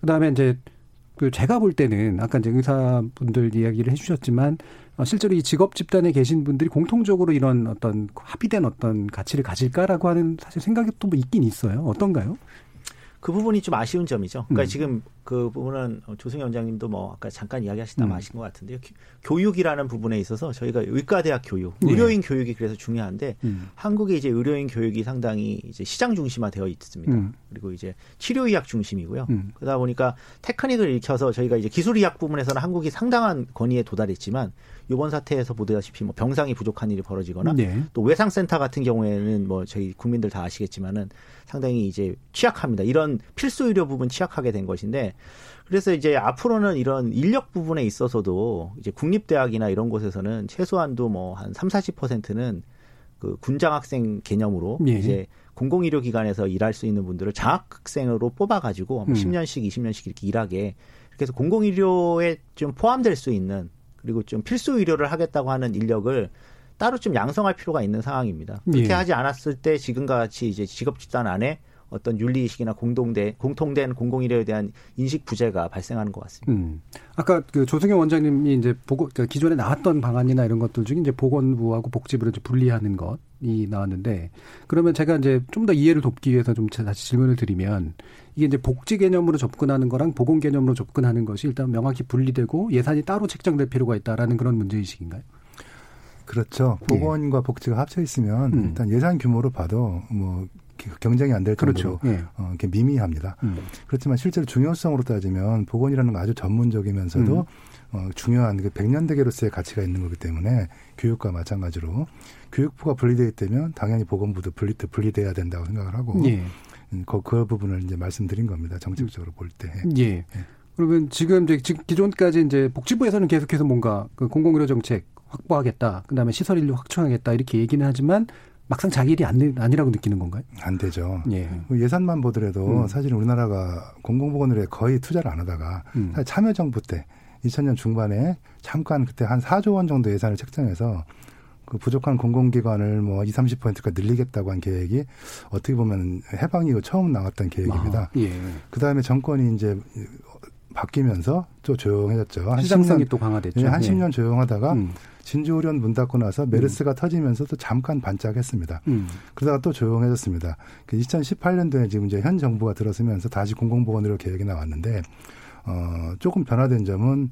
그다음에 이제 그 제가 볼 때는 아까 이제 의사분들 이야기를 해주셨지만 어, 실제로 이 직업 집단에 계신 분들이 공통적으로 이런 어떤 합의된 어떤 가치를 가질까라고 하는 사실 생각이 또 뭐 있긴 있어요. 어떤가요? 그 부분이 좀 아쉬운 점이죠. 그러니까 음. 지금 그 부분은 조승희 원장님도 뭐 아까 잠깐 이야기하시다 음. 마신 것 같은데요. 교육이라는 부분에 있어서 저희가 의과대학 교육, 네. 의료인 네. 교육이 그래서 중요한데 음. 한국에 이제 의료인 교육이 상당히 이제 시장 중심화되어 있습니다. 음. 그리고 이제 치료의학 중심이고요. 음. 그러다 보니까 테크닉을 익혀서 저희가 이제 기술의학 부분에서는 한국이 상당한 권위에 도달했지만 이번 사태에서 보다시피 뭐 병상이 부족한 일이 벌어지거나 네. 또 외상센터 같은 경우에는 뭐 저희 국민들 다 아시겠지만은 상당히 이제 취약합니다. 이런 필수 의료 부분 취약하게 된 것인데 그래서 이제 앞으로는 이런 인력 부분에 있어서도 이제 국립대학이나 이런 곳에서는 최소한도 뭐 한 3, 40%는 그 군장 학생 개념으로 네. 이제 공공의료 기관에서 일할 수 있는 분들을 장학생으로 뽑아 가지고 음. 10년씩, 20년씩 이렇게 일하게 해서 공공의료에 좀 포함될 수 있는 그리고 좀 필수 의료를 하겠다고 하는 인력을 따로 좀 양성할 필요가 있는 상황입니다. 그렇게 예. 하지 않았을 때 지금과 같이 이제 직업 집단 안에 어떤 윤리의식이나 공동대, 공통된 공공의료에 대한 인식 부재가 발생하는 것 같습니다. 음. 아까 그 조승현 원장님이 이제 보고, 그러니까 기존에 나왔던 방안이나 이런 것들 중에 이제 보건부하고 복지부를 이제 분리하는 것이 나왔는데 그러면 제가 이제 좀 더 이해를 돕기 위해서 좀 다시 질문을 드리면 이게 이제 복지 개념으로 접근하는 거랑 보건 개념으로 접근하는 것이 일단 명확히 분리되고 예산이 따로 책정될 필요가 있다라는 그런 문제 의식인가요? 그렇죠. 예. 보건과 예. 복지가 합쳐 있으면 음. 일단 예산 규모로 봐도 뭐 경쟁이 안될 정도로 그렇죠. 예. 어, 이렇게 미미합니다. 음. 그렇지만 실제로 중요성으로 따지면 보건이라는 건 아주 전문적이면서도 음. 어, 중요한 그 백년대계로서의 가치가 있는 거기 때문에 교육과 마찬가지로 교육부가 분리되어 있다면 당연히 보건부도 분리, 분리돼야 된다고 생각을 하고 예. 음, 그, 그 부분을 이제 말씀드린 겁니다. 정책적으로 볼 때. 예. 예. 그러면 지금 이제 기존까지 이제 복지부에서는 계속해서 뭔가 그 공공의료 정책 확보하겠다. 그다음에 시설 인력 확충하겠다. 이렇게 얘기는 하지만 막상 자기 일이 아니, 아니라고 느끼는 건가요? 안 되죠. 예. 뭐 예산만 보더라도 음. 사실 우리나라가 공공보건의료에 거의 투자를 안 하다가 음. 참여정부 때 2000년 중반에 잠깐 그때 한 4조 원 정도 예산을 책정해서 그 부족한 공공기관을 뭐 20, 30%가 늘리겠다고 한 계획이 어떻게 보면 해방 이후 처음 나왔던 계획입니다. 아, 예. 그 다음에 정권이 이제 바뀌면서 또 조용해졌죠. 한 시장성이 또 강화됐죠. 예, 한 10년 조용하다가 음. 진주우련 문 닫고 나서 메르스가 음. 터지면서 또 잠깐 반짝했습니다. 음. 그러다가 또 조용해졌습니다. 2018년도에 그 지금 이제 현 정부가 들어서면서 다시 공공보건의료 계획이 나왔는데 어, 조금 변화된 점은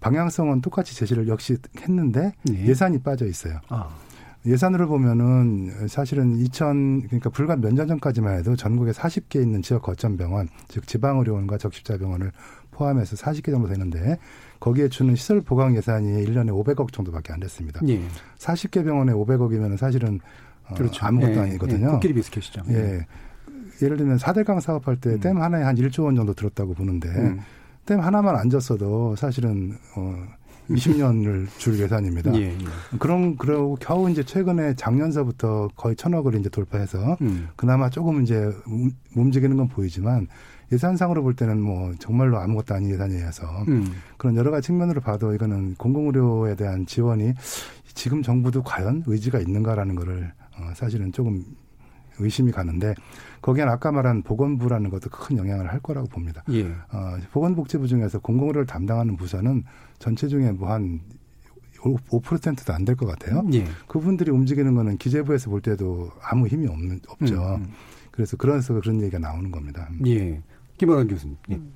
방향성은 똑같이 제시를 역시 했는데 네. 예산이 빠져 있어요. 아. 예산으로 보면은 사실은 2000 그러니까 불과 몇 년 전까지만 해도 전국에 40개 있는 지역 거점 병원 즉 지방 의료원과 적십자 병원을 포함해서 40개 정도 되는데 거기에 주는 시설 보강 예산이 1년에 500억 정도밖에 안 됐습니다. 예. 40개 병원에 500억이면 사실은 어, 그렇죠. 아무것도 예. 아니거든요. 코끼리 비스켓이죠. 예. 예를 들면 사대강 사업할 때댐 음. 하나에 한 1조 원 정도 들었다고 보는데 음. 댐 하나만 안 졌어도 사실은 어 20년을 줄 예산입니다. 예, 예. 그런 그러고 겨우 이제 최근에 작년서부터 거의 천억을 이제 돌파해서 음. 그나마 조금 이제 움직이는 건 보이지만 예산상으로 볼 때는 뭐 정말로 아무것도 아닌 예산이어서 음. 그런 여러 가지 측면으로 봐도 이거는 공공의료에 대한 지원이 지금 정부도 과연 의지가 있는가라는 거를 어 사실은 조금 의심이 가는데 거기엔 아까 말한 보건부라는 것도 큰 영향을 할 거라고 봅니다. 예. 어, 보건복지부 중에서 공공의료를 담당하는 부서는 전체 중에 뭐한 5%도 안 될 것 같아요. 예. 그분들이 움직이는 거는 기재부에서 볼 때도 아무 힘이 없는 없죠. 음, 음. 그래서 그래서 그런 얘기가 나오는 겁니다. 예. 김원원 교수님. 예. 음.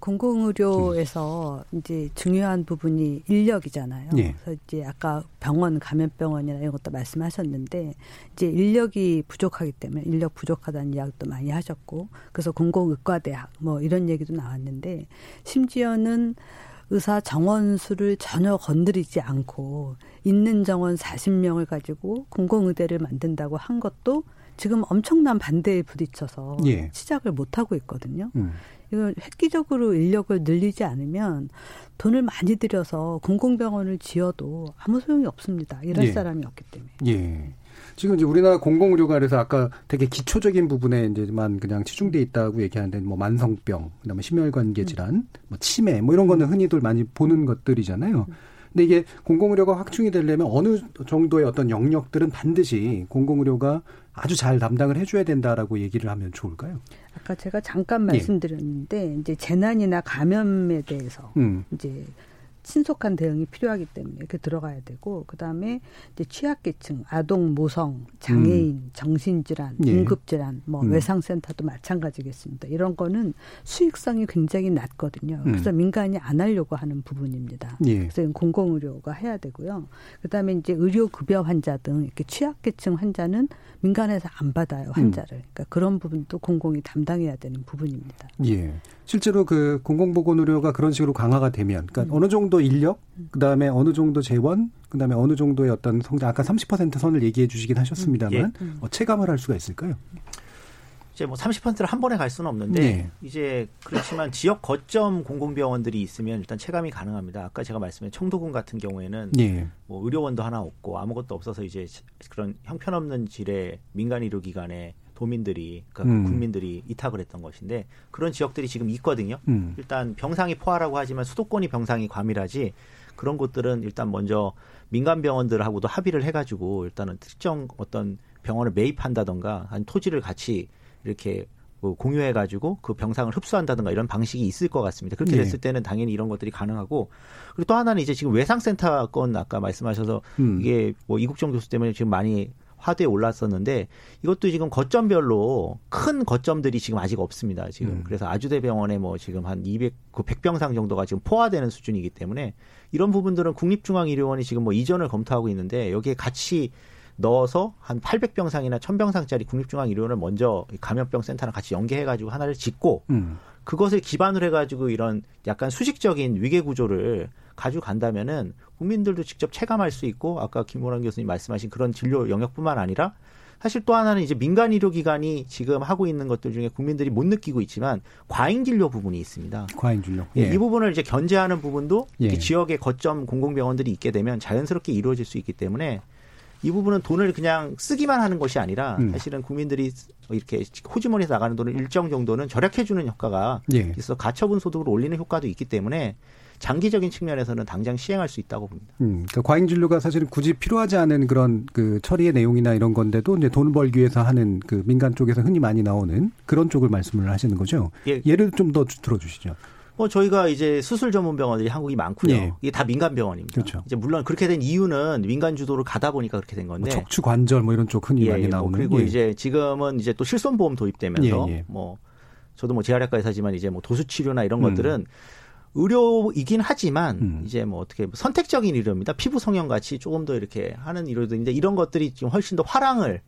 공공의료에서 이제 중요한 부분이 인력이잖아요. 예. 그래서 이제 아까 병원 감염병원이나 이런 것도 말씀하셨는데 이제 인력이 부족하기 때문에 인력 부족하다는 이야기도 많이 하셨고 그래서 공공의과대학 뭐 이런 얘기도 나왔는데 심지어는 의사 정원 수를 전혀 건드리지 않고 있는 정원 40명을 가지고 공공의대를 만든다고 한 것도 지금 엄청난 반대에 부딪혀서 예. 시작을 못 하고 있거든요. 음. 이건 획기적으로 인력을 늘리지 않으면 돈을 많이 들여서 공공병원을 지어도 아무 소용이 없습니다. 일할 예. 사람이 없기 때문에. 예. 지금 이제 우리나라 공공의료가 그래서 아까 되게 기초적인 부분에 이제만 그냥 치중돼 있다고 얘기하는데 뭐 만성병, 그다음에 심혈관계 질환, 음. 뭐 치매, 뭐 이런 거는 흔히들 많이 보는 것들이잖아요. 음. 근데 이게 공공의료가 확충이 되려면 어느 정도의 어떤 영역들은 반드시 공공의료가 아주 잘 담당을 해줘야 된다라고 얘기를 하면 좋을까요? 아까 제가 잠깐 예. 말씀드렸는데 예. 이제 재난이나 감염에 대해서 음. 이제 신속한 대응이 필요하기 때문에 이렇게 들어가야 되고 그다음에 이제 취약계층, 아동, 모성, 장애인, 음. 정신질환, 예. 응급질환, 뭐 음. 외상센터도 마찬가지겠습니다. 이런 거는 수익성이 굉장히 낮거든요. 음. 그래서 민간이 안 하려고 하는 부분입니다. 예. 그래서 공공의료가 해야 되고요. 그다음에 이제 의료급여 환자 등 이렇게 취약계층 환자는 민간에서 안 받아요 환자를. 음. 그러니까 그런 부분도 공공이 담당해야 되는 부분입니다. 예. 실제로 그 공공보건 의료가 그런 식으로 강화가 되면, 그러니까 음. 어느 정도 인력, 그 다음에 어느 정도 재원, 그 다음에 어느 정도의 어떤 성장, 아까 30% 선을 얘기해 주시긴 하셨습니다만, 음. 예. 어, 체감을 할 수가 있을까요? 이제 뭐 30%를 한 번에 갈 수는 없는데 네. 이제 그렇지만 지역 거점 공공병원들이 있으면 일단 체감이 가능합니다. 아까 제가 말씀드린 청도군 같은 경우에는 네. 뭐 의료원도 하나 없고 아무것도 없어서 이제 그런 형편없는 질의 민간 의료기관에 도민들이 그러니까 음. 국민들이 이탁을 했던 것인데 그런 지역들이 지금 있거든요. 음. 일단 병상이 포화라고 하지만 수도권이 병상이 과밀하지 그런 곳들은 일단 먼저 민간 병원들하고도 합의를 해가지고 일단은 특정 어떤 병원을 매입한다던가 한 토지를 같이 이렇게 뭐 공유해가지고 그 병상을 흡수한다든가 이런 방식이 있을 것 같습니다. 그렇게 네. 됐을 때는 당연히 이런 것들이 가능하고 그리고 또 하나는 이제 지금 외상센터 건 아까 말씀하셔서 음. 이게 뭐 이국정 교수 때문에 지금 많이 화두에 올랐었는데 이것도 지금 거점별로 큰 거점들이 지금 아직 없습니다. 지금 음. 그래서 아주대병원에 뭐 지금 한 200, 그 100병상 정도가 지금 포화되는 수준이기 때문에 이런 부분들은 국립중앙의료원이 지금 뭐 이전을 검토하고 있는데 여기에 같이 넣어서 한 800병상이나 1000병상짜리 국립중앙의료원을 먼저 감염병 센터랑 같이 연계해가지고 하나를 짓고 음. 그것을 기반으로 해가지고 이런 약간 수직적인 위계 구조를 가지고 간다면은 국민들도 직접 체감할 수 있고 아까 김호란 교수님 말씀하신 그런 진료 영역뿐만 아니라 사실 또 하나는 이제 민간 의료기관이 지금 하고 있는 것들 중에 국민들이 못 느끼고 있지만 과잉 진료 부분이 있습니다. 과잉 진료. 예. 예, 이 부분을 이제 견제하는 부분도 예. 지역의 거점 공공병원들이 있게 되면 자연스럽게 이루어질 수 있기 때문에 이 부분은 돈을 그냥 쓰기만 하는 것이 아니라 음. 사실은 국민들이 이렇게 호주머니에서 나가는 돈을 일정 정도는 절약해주는 효과가 예. 있어 가처분 소득을 올리는 효과도 있기 때문에 장기적인 측면에서는 당장 시행할 수 있다고 봅니다. 음, 그러니까 과잉 진료가 사실은 굳이 필요하지 않은 그런 그 처리의 내용이나 이런 건데도 이제 돈 벌기 위해서 하는 그 민간 쪽에서 흔히 많이 나오는 그런 쪽을 말씀을 하시는 거죠. 예. 예를 좀 더 들어주시죠. 뭐 저희가 이제 수술 전문 병원들이 한국이 많고요. 예. 이게 다 민간 병원입니다. 그렇죠. 이제 물론 그렇게 된 이유는 민간 주도로 가다 보니까 그렇게 된 건데. 뭐 척추 관절 뭐 이런 쪽 흔히 예, 많이 뭐 나오는. 뭐 그리고 예. 이제 지금은 이제 또 실손보험 도입되면서 예, 예. 뭐 저도 뭐 재활약과 의사지만 이제 뭐 도수 치료나 이런 음. 것들은 의료이긴 하지만 음. 이제 뭐 어떻게 선택적인 의료입니다. 피부 성형 같이 조금 더 이렇게 하는 의료들인데 이런 것들이 지금 훨씬 더 화랑을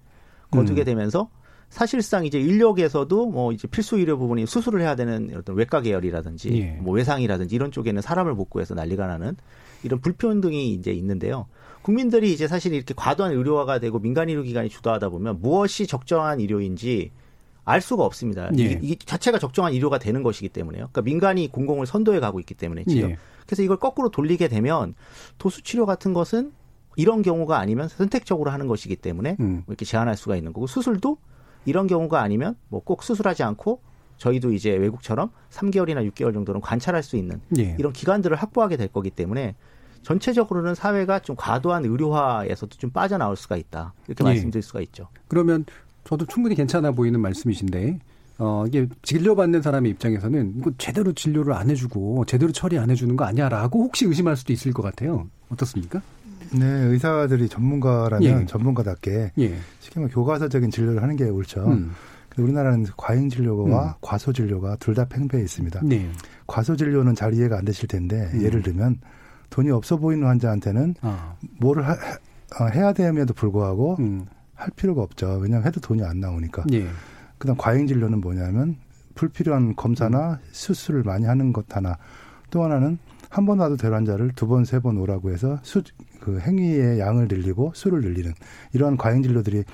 거두게 음. 되면서 사실상 이제 인력에서도 뭐 이제 필수 의료 부분이 수술을 해야 되는 어떤 외과 계열이라든지 예. 뭐 외상이라든지 이런 쪽에는 사람을 못 구해서 난리가 나는 이런 불평등이 이제 있는데요. 국민들이 이제 사실 이렇게 과도한 의료화가 되고 민간 의료 기관이 주도하다 보면 무엇이 적정한 의료인지 알 수가 없습니다. 예. 이게, 자체가 적정한 의료가 되는 것이기 때문에요. 그러니까 민간이 공공을 선도해 가고 있기 때문에 지금. 예. 그래서 이걸 거꾸로 돌리게 되면 도수 치료 같은 것은 이런 경우가 아니면 선택적으로 하는 것이기 때문에 음. 이렇게 제한할 수가 있는 거고 수술도 이런 경우가 아니면 뭐 꼭 수술하지 않고 저희도 이제 외국처럼 3개월이나 6개월 정도는 관찰할 수 있는 예. 이런 기관들을 확보하게 될 거기 때문에 전체적으로는 사회가 좀 과도한 의료화에서도 좀 빠져나올 수가 있다. 이렇게 예. 말씀드릴 수가 있죠. 그러면 저도 충분히 괜찮아 보이는 말씀이신데 어, 이게 진료받는 사람의 입장에서는 이거 제대로 진료를 안 해주고 제대로 처리 안 해주는 거 아니야라고 혹시 의심할 수도 있을 것 같아요. 어떻습니까? 네, 의사들이 전문가라면 예. 전문가답게 예. 쉽게 말해 교과서적인 진료를 하는 게 옳죠. 음. 우리나라는 과잉 진료와 음. 과소 진료가 둘 다 팽배해 있습니다. 네. 과소 진료는 잘 이해가 안 되실 텐데 음. 예를 들면 돈이 없어 보이는 환자한테는 아. 뭐를 하, 어, 해야 됨에도 불구하고 음. 할 필요가 없죠. 왜냐하면 해도 돈이 안 나오니까. 예. 그다음 과잉 진료는 뭐냐면 불필요한 검사나 음. 수술을 많이 하는 것 하나. 또 하나는 한 번 와도 될 환자를 두 번, 세 번 오라고 해서 수, 그 행위의 양을 늘리고 수를 늘리는 이러한 과잉 진료들이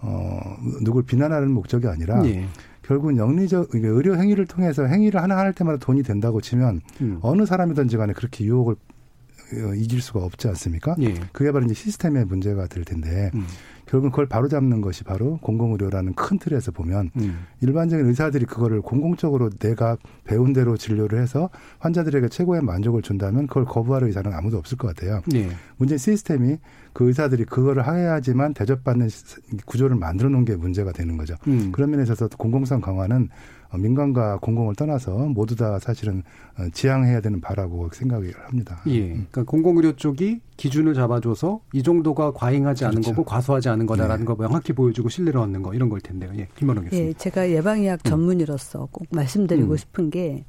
어, 누굴 비난하는 목적이 아니라 예. 결국은 영리적 의료 행위를 통해서 행위를 하나 할 때마다 돈이 된다고 치면 음. 어느 사람이든지 간에 그렇게 유혹을 어, 이길 수가 없지 않습니까? 예. 그게 바로 이제 시스템의 문제가 될 텐데 음. 결국은 그걸 바로잡는 것이 바로 공공의료라는 큰 틀에서 보면 음. 일반적인 의사들이 그거를 공공적으로 내가 배운 대로 진료를 해서 환자들에게 최고의 만족을 준다면 그걸 거부할 의사는 아무도 없을 것 같아요. 네. 문제 시스템이 그 의사들이 그거를 해야지만 대접받는 구조를 만들어 놓은 게 문제가 되는 거죠. 음. 그런 면에 있어서 공공성 강화는 어, 민간과 공공을 떠나서 모두 다 사실은 어, 지향해야 되는 바라고 생각을 합니다. 예. 그러니까 공공의료 쪽이 기준을 잡아줘서 이 정도가 과잉하지 않은 그렇죠. 거고 과소하지 않은 거다라는 네. 거 명확히 보여주고 신뢰를 얻는 거 이런 걸 텐데요. 예. 김원호 교수님. 예. 제가 예방의학 음. 전문의로서 꼭 말씀드리고 음. 싶은 게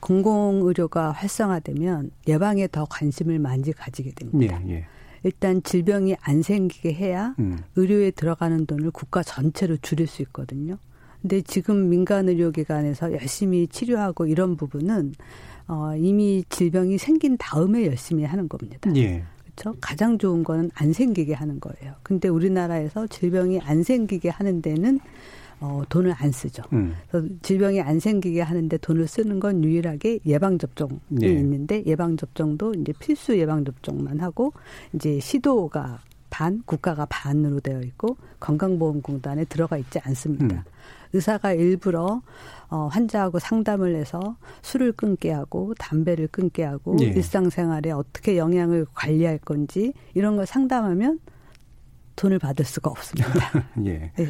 공공의료가 활성화되면 예방에 더 관심을 많이 가지게 됩니다. 예. 예. 일단 질병이 안 생기게 해야 음. 의료에 들어가는 돈을 국가 전체로 줄일 수 있거든요. 근데 지금 민간 의료기관에서 열심히 치료하고 이런 부분은 어, 이미 질병이 생긴 다음에 열심히 하는 겁니다. 예. 그렇죠? 가장 좋은 거는 안 생기게 하는 거예요. 근데 우리나라에서 질병이 안 생기게 하는 데는 어, 돈을 안 쓰죠. 음. 그래서 질병이 안 생기게 하는데 돈을 쓰는 건 유일하게 예방접종이 네. 있는데 예방접종도 이제 필수 예방접종만 하고 이제 시도가 반, 국가가 반으로 되어 있고 건강보험공단에 들어가 있지 않습니다. 음. 의사가 일부러 어, 환자하고 상담을 해서 술을 끊게 하고 담배를 끊게 하고 예. 일상생활에 어떻게 영양을 관리할 건지 이런 걸 상담하면 돈을 받을 수가 없습니다. 예. 예.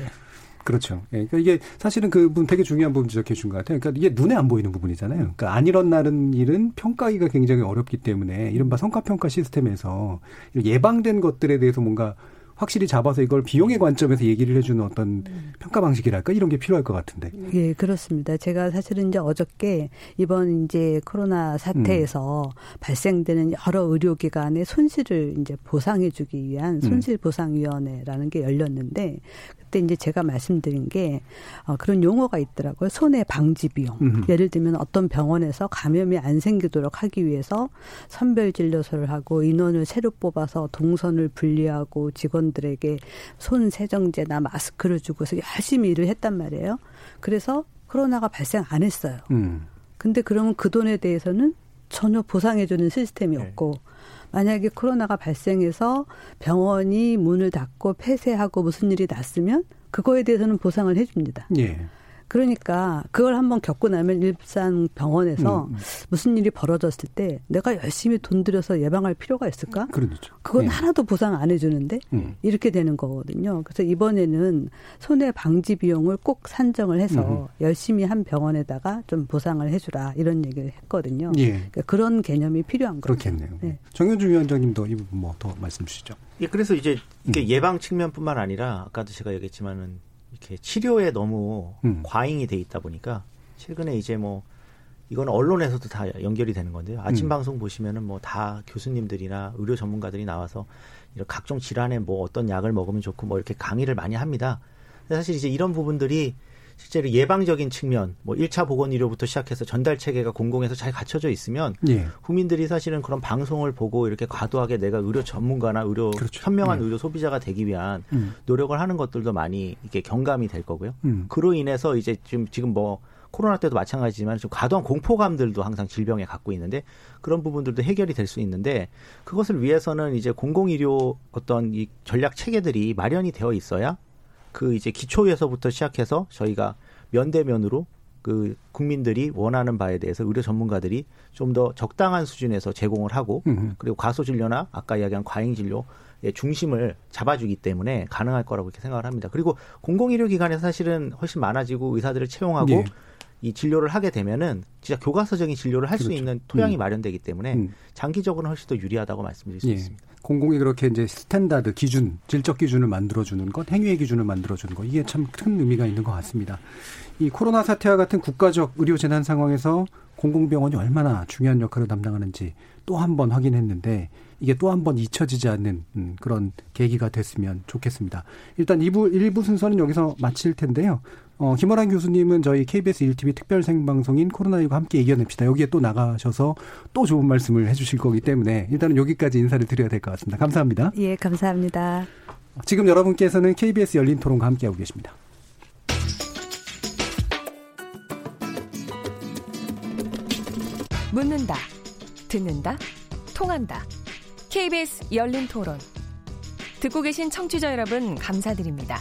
그렇죠. 예. 그러니까 이게 사실은 그 부분 되게 중요한 부분 지적해 준 것 같아요. 그러니까 이게 눈에 안 보이는 부분이잖아요. 그러니까 안 일어나는 일은 평가하기가 굉장히 어렵기 때문에 이른바 성과평가 시스템에서 예방된 것들에 대해서 뭔가 확실히 잡아서 이걸 비용의 관점에서 얘기를 해주는 어떤 음. 평가 방식이랄까 이런 게 필요할 것 같은데. 예, 그렇습니다. 제가 사실은 이제 어저께 이번 이제 코로나 사태에서 음. 발생되는 여러 의료기관의 손실을 이제 보상해주기 위한 음. 손실보상위원회라는 게 열렸는데 그때 이제 제가 말씀드린 게 어, 그런 용어가 있더라고요. 손해 방지 비용. 음흠. 예를 들면 어떤 병원에서 감염이 안 생기도록 하기 위해서 선별 진료소를 하고 인원을 새로 뽑아서 동선을 분리하고 직원 들에게 손 세정제나 마스크를 주고서 열심히 일을 했단 말이에요. 그래서 코로나가 발생 안 했어요. 음. 근데 그러면 그 돈에 대해서는 전혀 보상해주는 시스템이 네. 없고 만약에 코로나가 발생해서 병원이 문을 닫고 폐쇄하고 무슨 일이 났으면 그거에 대해서는 보상을 해줍니다. 예. 그러니까 그걸 한번 겪고 나면 일산 병원에서 음, 음. 무슨 일이 벌어졌을 때 내가 열심히 돈 들여서 예방할 필요가 있을까? 그렇죠. 그건 네. 하나도 보상 안 해주는데 음. 이렇게 되는 거거든요. 그래서 이번에는 손해 방지 비용을 꼭 산정을 해서 음. 열심히 한 병원에다가 좀 보상을 해주라 이런 얘기를 했거든요. 예. 그러니까 그런 개념이 필요한 거죠. 그렇겠네요. 네. 정현주 위원장님도 이 부분 뭐 더 말씀 주시죠. 예, 그래서 이제 이게 음. 예방 측면뿐만 아니라 아까도 제가 얘기했지만은 이렇게 치료에 너무 음. 과잉이 돼 있다 보니까 최근에 이제 뭐 이건 언론에서도 다 연결이 되는 건데요. 아침 음. 방송 보시면은 뭐 다 교수님들이나 의료 전문가들이 나와서 이런 각종 질환에 뭐 어떤 약을 먹으면 좋고 뭐 이렇게 강의를 많이 합니다. 사실 이제 이런 부분들이 실제로 예방적인 측면, 뭐 1차 보건 의료부터 시작해서 전달 체계가 공공에서 잘 갖춰져 있으면 예. 국민들이 사실은 그런 방송을 보고 이렇게 과도하게 내가 의료 전문가나 의료 그렇죠. 현명한 예. 의료 소비자가 되기 위한 음. 노력을 하는 것들도 많이 이게 경감이 될 거고요. 음. 그로 인해서 이제 지금 지금 뭐 코로나 때도 마찬가지지만 좀 과도한 공포감들도 항상 질병에 갖고 있는데 그런 부분들도 해결이 될 수 있는데 그것을 위해서는 이제 공공의료 어떤 이 전략 체계들이 마련이 되어 있어야 그 이제 기초에서부터 시작해서 저희가 면대면으로 그 국민들이 원하는 바에 대해서 의료 전문가들이 좀 더 적당한 수준에서 제공을 하고 그리고 과소 진료나 아까 이야기한 과잉 진료 의 중심을 잡아주기 때문에 가능할 거라고 이렇게 생각을 합니다. 그리고 공공의료기관에서 사실은 훨씬 많아지고 의사들을 채용하고 예. 이 진료를 하게 되면은 진짜 교과서적인 진료를 할수 그렇죠. 있는 토양이 음. 마련되기 때문에 음. 장기적으로는 훨씬 더 유리하다고 말씀드릴 수 예. 있습니다. 공공이 그렇게 이제 스탠다드 기준, 질적 기준을 만들어주는 것, 행위의 기준을 만들어주는 것, 이게 참 큰 의미가 있는 것 같습니다. 이 코로나 사태와 같은 국가적 의료 재난 상황에서 공공병원이 얼마나 중요한 역할을 담당하는지 또 한 번 확인했는데 이게 또 한 번 잊혀지지 않는 음, 그런 계기가 됐으면 좋겠습니다. 일단 2부, 1부 순서는 여기서 마칠 텐데요. 어, 김원환 교수님은 저희 KBS 1TV 특별 생방송인 코로나19 함께 이겨냅시다. 여기에 또 나가셔서 또 좋은 말씀을 해주실 거기 때문에 일단은 여기까지 인사를 드려야 될 것 같습니다. 감사합니다. 예, 감사합니다. 지금 여러분께서는 KBS 열린 토론과 함께하고 계십니다. 묻는다, 듣는다, 통한다. KBS 열린 토론. 듣고 계신 청취자 여러분, 감사드립니다.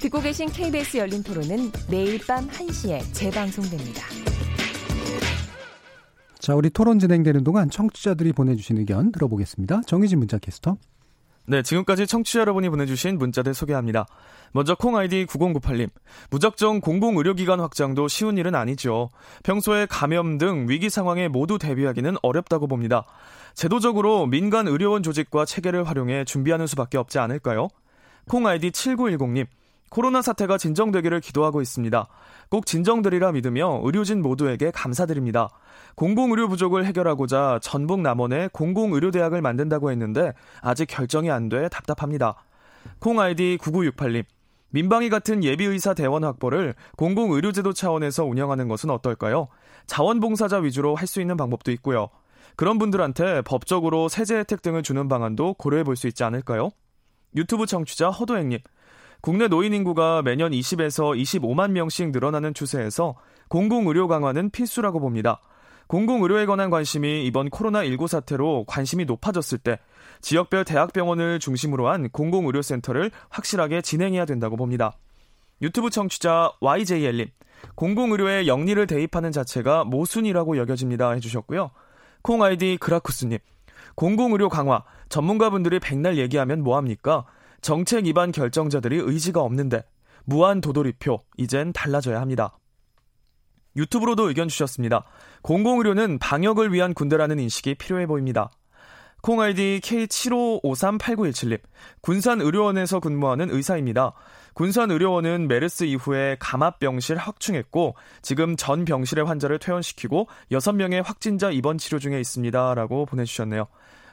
듣고 계신 KBS 열린 토론은 매일 밤 1시에 재방송됩니다. 자, 우리 토론 진행되는 동안 청취자들이 보내주신 의견 들어보겠습니다. 정희진 문자 캐스터. 네, 지금까지 청취자 여러분이 보내주신 문자들 소개합니다. 먼저 콩 아이디 9098님. 무작정 공공의료기관 확장도 쉬운 일은 아니죠. 평소에 감염 등 위기 상황에 모두 대비하기는 어렵다고 봅니다. 제도적으로 민간 의료원 조직과 체계를 활용해 준비하는 수밖에 없지 않을까요? 콩 아이디 7910님. 코로나 사태가 진정되기를 기도하고 있습니다. 꼭 진정되리라 믿으며 의료진 모두에게 감사드립니다. 공공의료 부족을 해결하고자 전북 남원에 공공의료대학을 만든다고 했는데 아직 결정이 안 돼 답답합니다. 콩 아이디 9968님. 민방위 같은 예비의사 대원 확보를 공공의료제도 차원에서 운영하는 것은 어떨까요? 자원봉사자 위주로 할 수 있는 방법도 있고요. 그런 분들한테 법적으로 세제 혜택 등을 주는 방안도 고려해 볼 수 있지 않을까요? 유튜브 청취자 허도행님. 국내 노인 인구가 매년 20에서 25만 명씩 늘어나는 추세에서 공공의료 강화는 필수라고 봅니다. 공공의료에 관한 관심이 이번 코로나19 사태로 관심이 높아졌을 때 지역별 대학병원을 중심으로 한 공공의료센터를 확실하게 진행해야 된다고 봅니다. 유튜브 청취자 YJL님, 공공의료에 영리를 대입하는 자체가 모순이라고 여겨집니다 해주셨고요. 콩 아이디 그라쿠스님, 공공의료 강화, 전문가분들이 백날 얘기하면 뭐합니까? 정책 위반 결정자들이 의지가 없는데 무한 도돌이표 이젠 달라져야 합니다. 유튜브로도 의견 주셨습니다. 공공의료는 방역을 위한 군대라는 인식이 필요해 보입니다. 콩 아이디 K75538917님, 군산의료원에서 근무하는 의사입니다. 군산의료원은 메르스 이후에 감압병실 확충했고, 지금 전 병실의 환자를 퇴원시키고 6명의 확진자 입원 치료 중에 있습니다. 라고 보내 주셨네요.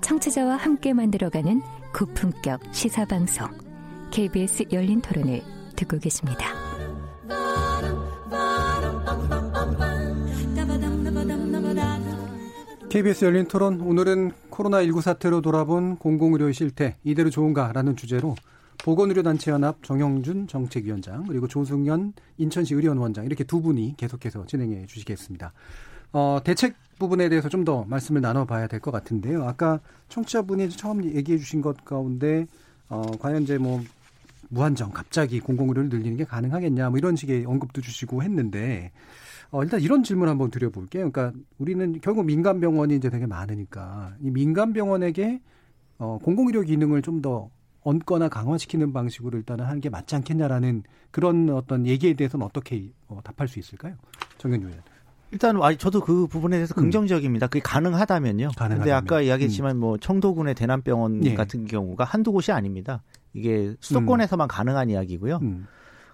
청취자와 함께 만들어가는 고품격 시사방송 KBS 열린 토론을 듣고 계십니다. KBS 열린 토론 오늘은 코로나19 사태로 돌아본 공공의료 실태 이대로 좋은가라는 주제로 보건의료단체연합 정영준 정책위원장 그리고 조승현 인천시 의료원 원장 이렇게 두 분이 계속해서 진행해 주시겠습니다. 어, 대책 부분에 대해서 좀 더 말씀을 나눠봐야 될 것 같은데요. 아까 청취자분이 처음 얘기해 주신 것 가운데 어, 과연 이제 뭐 무한정 갑자기 공공의료를 늘리는 게 가능하겠냐 뭐 이런 식의 언급도 주시고 했는데 어, 일단 이런 질문 한번 드려볼게요. 그러니까 우리는 결국 민간 병원이 이제 되게 많으니까 이 민간 병원에게 어, 공공의료 기능을 좀 더 얹거나 강화시키는 방식으로 일단은 하는 게 맞지 않겠냐라는 그런 어떤 얘기에 대해서는 어떻게 어, 답할 수 있을까요? 정현주 의원. 일단 저도 그 부분에 대해서 음. 긍정적입니다. 그게 가능하다면요. 가능하다면. 근데 아까 이야기했지만 음. 뭐 청도군의 대남병원 예. 같은 경우가 한두 곳이 아닙니다. 이게 수도권에서만 음. 가능한 이야기고요. 음.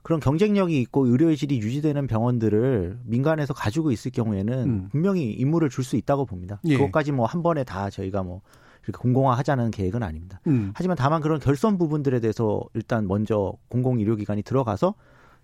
그런 경쟁력이 있고 의료의 질이 유지되는 병원들을 민간에서 가지고 있을 경우에는 음. 분명히 임무를 줄 수 있다고 봅니다. 예. 그것까지 뭐 한 번에 다 저희가 뭐 이렇게 공공화하자는 계획은 아닙니다. 음. 하지만 다만 그런 결선 부분들에 대해서 일단 먼저 공공 의료기관이 들어가서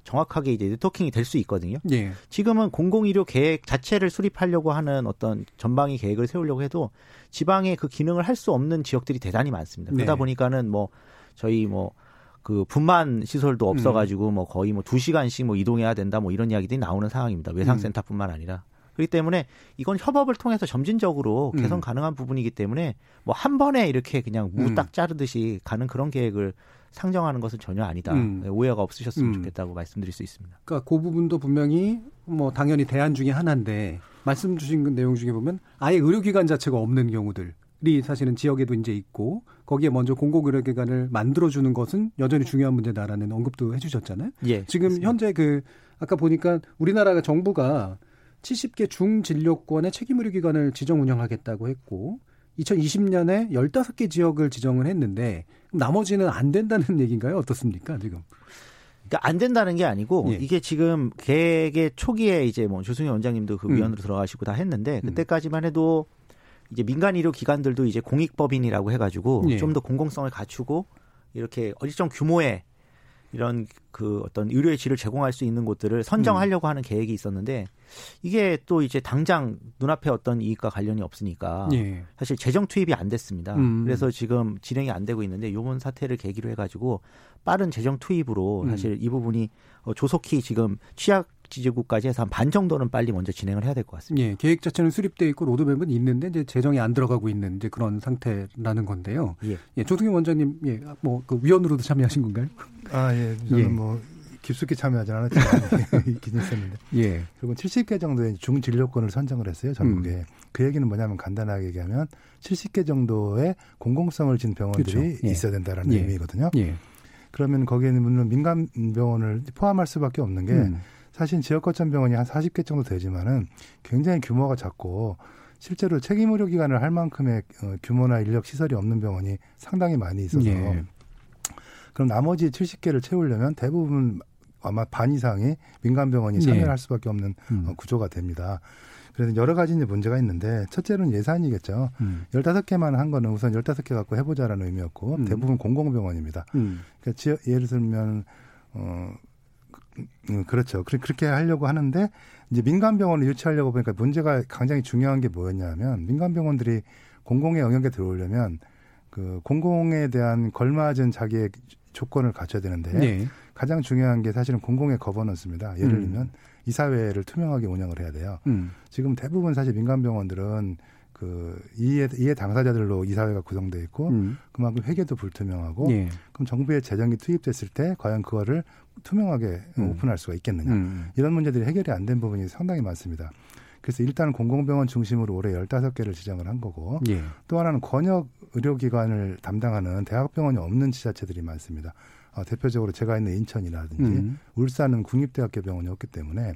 정확하게 이제 네트워킹이 될 수 있거든요. 예. 지금은 공공의료 계획 자체를 수립하려고 하는 어떤 전방위 계획을 세우려고 해도 지방에 그 기능을 할 수 없는 지역들이 대단히 많습니다. 그러다 네. 보니까는 뭐 저희 뭐그 분만 시설도 없어가지고 음. 뭐 거의 뭐 두 시간씩 뭐 이동해야 된다 뭐 이런 이야기들이 나오는 상황입니다. 외상센터뿐만 아니라. 그렇기 때문에 이건 협업을 통해서 점진적으로 개선 음. 가능한 부분이기 때문에 뭐 한 번에 이렇게 그냥 무딱 음. 자르듯이 가는 그런 계획을 상정하는 것은 전혀 아니다. 음. 네, 오해가 없으셨으면 음. 좋겠다고 말씀드릴 수 있습니다. 그러니까 그 부분도 분명히 뭐 당연히 대안 중에 하나인데 말씀 주신 그 내용 중에 보면 아예 의료기관 자체가 없는 경우들 이 사실은 지역에도 이제 있고 거기에 먼저 공공의료기관을 만들어주는 것은 여전히 중요한 문제다라는 언급도 해주셨잖아요. 예, 지금 그렇습니다. 현재 그 아까 보니까 우리나라가 정부가 70개 중진료권의 책임의료기관을 지정 운영하겠다고 했고 2020년에 15개 지역을 지정을 했는데 나머지는 안 된다는 얘기인가요? 어떻습니까, 지금? 그러니까 안 된다는 게 아니고 예. 이게 지금 계획의 초기에 이제 뭐 조승현 원장님도 그 음. 위원으로 들어가시고 다 했는데 음. 그때까지만 해도 이제 민간 의료 기관들도 이제 공익법인이라고 해가지고 예. 좀더 공공성을 갖추고 이렇게 일정 규모의 이런 그 어떤 의료의 질을 제공할 수 있는 곳들을 선정하려고 음. 하는 계획이 있었는데 이게 또 이제 당장 눈앞에 어떤 이익과 관련이 없으니까 예. 사실 재정 투입이 안 됐습니다. 음. 그래서 지금 진행이 안 되고 있는데 요번 사태를 계기로 해가지고 빠른 재정 투입으로 음. 사실 이 부분이 어, 조속히 지금 취약 지지국까지 해서 한 반 정도는 빨리 먼저 진행을 해야 될 것 같습니다. 예, 계획 자체는 수립돼 있고 로드맵은 있는데 이제 재정이 안 들어가고 있는 이제 그런 상태라는 건데요. 예, 예 조승현 원장님, 예, 뭐 그 위원으로도 참여하신 건가요? 아, 예, 저는 예. 뭐 깊숙이 참여하지 않았지만 있었는데. 예. 그리고 70개 정도의 중진료권을 선정을 했어요, 전국에. 음. 그 얘기는 뭐냐면 간단하게 얘기하면 70개 정도의 공공성을 진 병원들이 그렇죠. 예. 있어야 된다라는 예. 의미거든요. 예. 그러면 거기에는 물론 민간 병원을 포함할 수밖에 없는 게 음. 사실 지역 거점 병원이 한 40개 정도 되지만은 굉장히 규모가 작고 실제로 책임 의료 기관을 할 만큼의 어, 규모나 인력 시설이 없는 병원이 상당히 많이 있어서 예. 그럼 나머지 70개를 채우려면 대부분 아마 반 이상이 민간 병원이 참여할 예. 수밖에 없는 음. 어, 구조가 됩니다. 그래서 여러 가지 이제 문제가 있는데 첫째로는 예산이겠죠. 음. 15개만 한 거는 우선 15개 갖고 해보자라는 의미였고 음. 대부분 공공병원입니다. 음. 그러니까 지역, 예를 들면 어 음, 그렇죠. 그렇게 하려고 하는데 이제 민간 병원을 유치하려고 보니까 문제가 굉장히 중요한 게 뭐였냐면 민간 병원들이 공공의 영역에 들어오려면 그 공공에 대한 걸맞은 자기의 조건을 갖춰야 되는데 네. 가장 중요한 게 사실은 공공의 거버넌스입니다. 예를 음. 들면 이 사회를 투명하게 운영을 해야 돼요. 음. 지금 대부분 사실 민간 병원들은 그 이해 이해 당사자들로 이 사회가 구성돼 있고 음. 그만큼 회계도 불투명하고 예. 그럼 정부의 재정이 투입됐을 때 과연 그거를 투명하게 음. 오픈할 수가 있겠느냐 음. 이런 문제들이 해결이 안 된 부분이 상당히 많습니다. 그래서 일단 공공병원 중심으로 올해 15개를 지정을 한 거고 예. 또 하나는 권역 의료기관을 담당하는 대학병원이 없는 지자체들이 많습니다. 어, 대표적으로 제가 있는 인천이라든지 음. 울산은 국립대학교 병원이 없기 때문에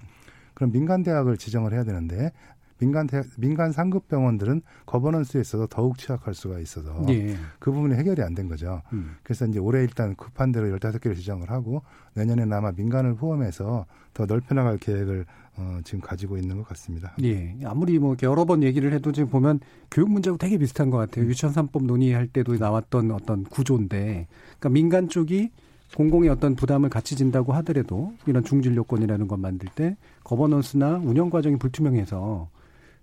그럼 민간 대학을 지정을 해야 되는데 민간 대, 민간 상급 병원들은 거버넌스에 있어서 더욱 취약할 수가 있어서 예. 그 부분이 해결이 안 된 거죠. 음. 그래서 이제 올해 일단 급한 대로 15개를 지정을 하고 내년에는 아마 민간을 포함해서 더 넓혀 나갈 계획을 어, 지금 가지고 있는 것 같습니다. 예. 아무리 뭐 여러 번 얘기를 해도 지금 보면 교육 문제하고 되게 비슷한 것 같아요. 음. 유치원 3법 논의할 때도 나왔던 어떤 구조인데 그러니까 민간 쪽이 공공의 어떤 부담을 같이 진다고 하더라도 이런 중진료권이라는 것 만들 때 거버넌스나 운영 과정이 불투명해서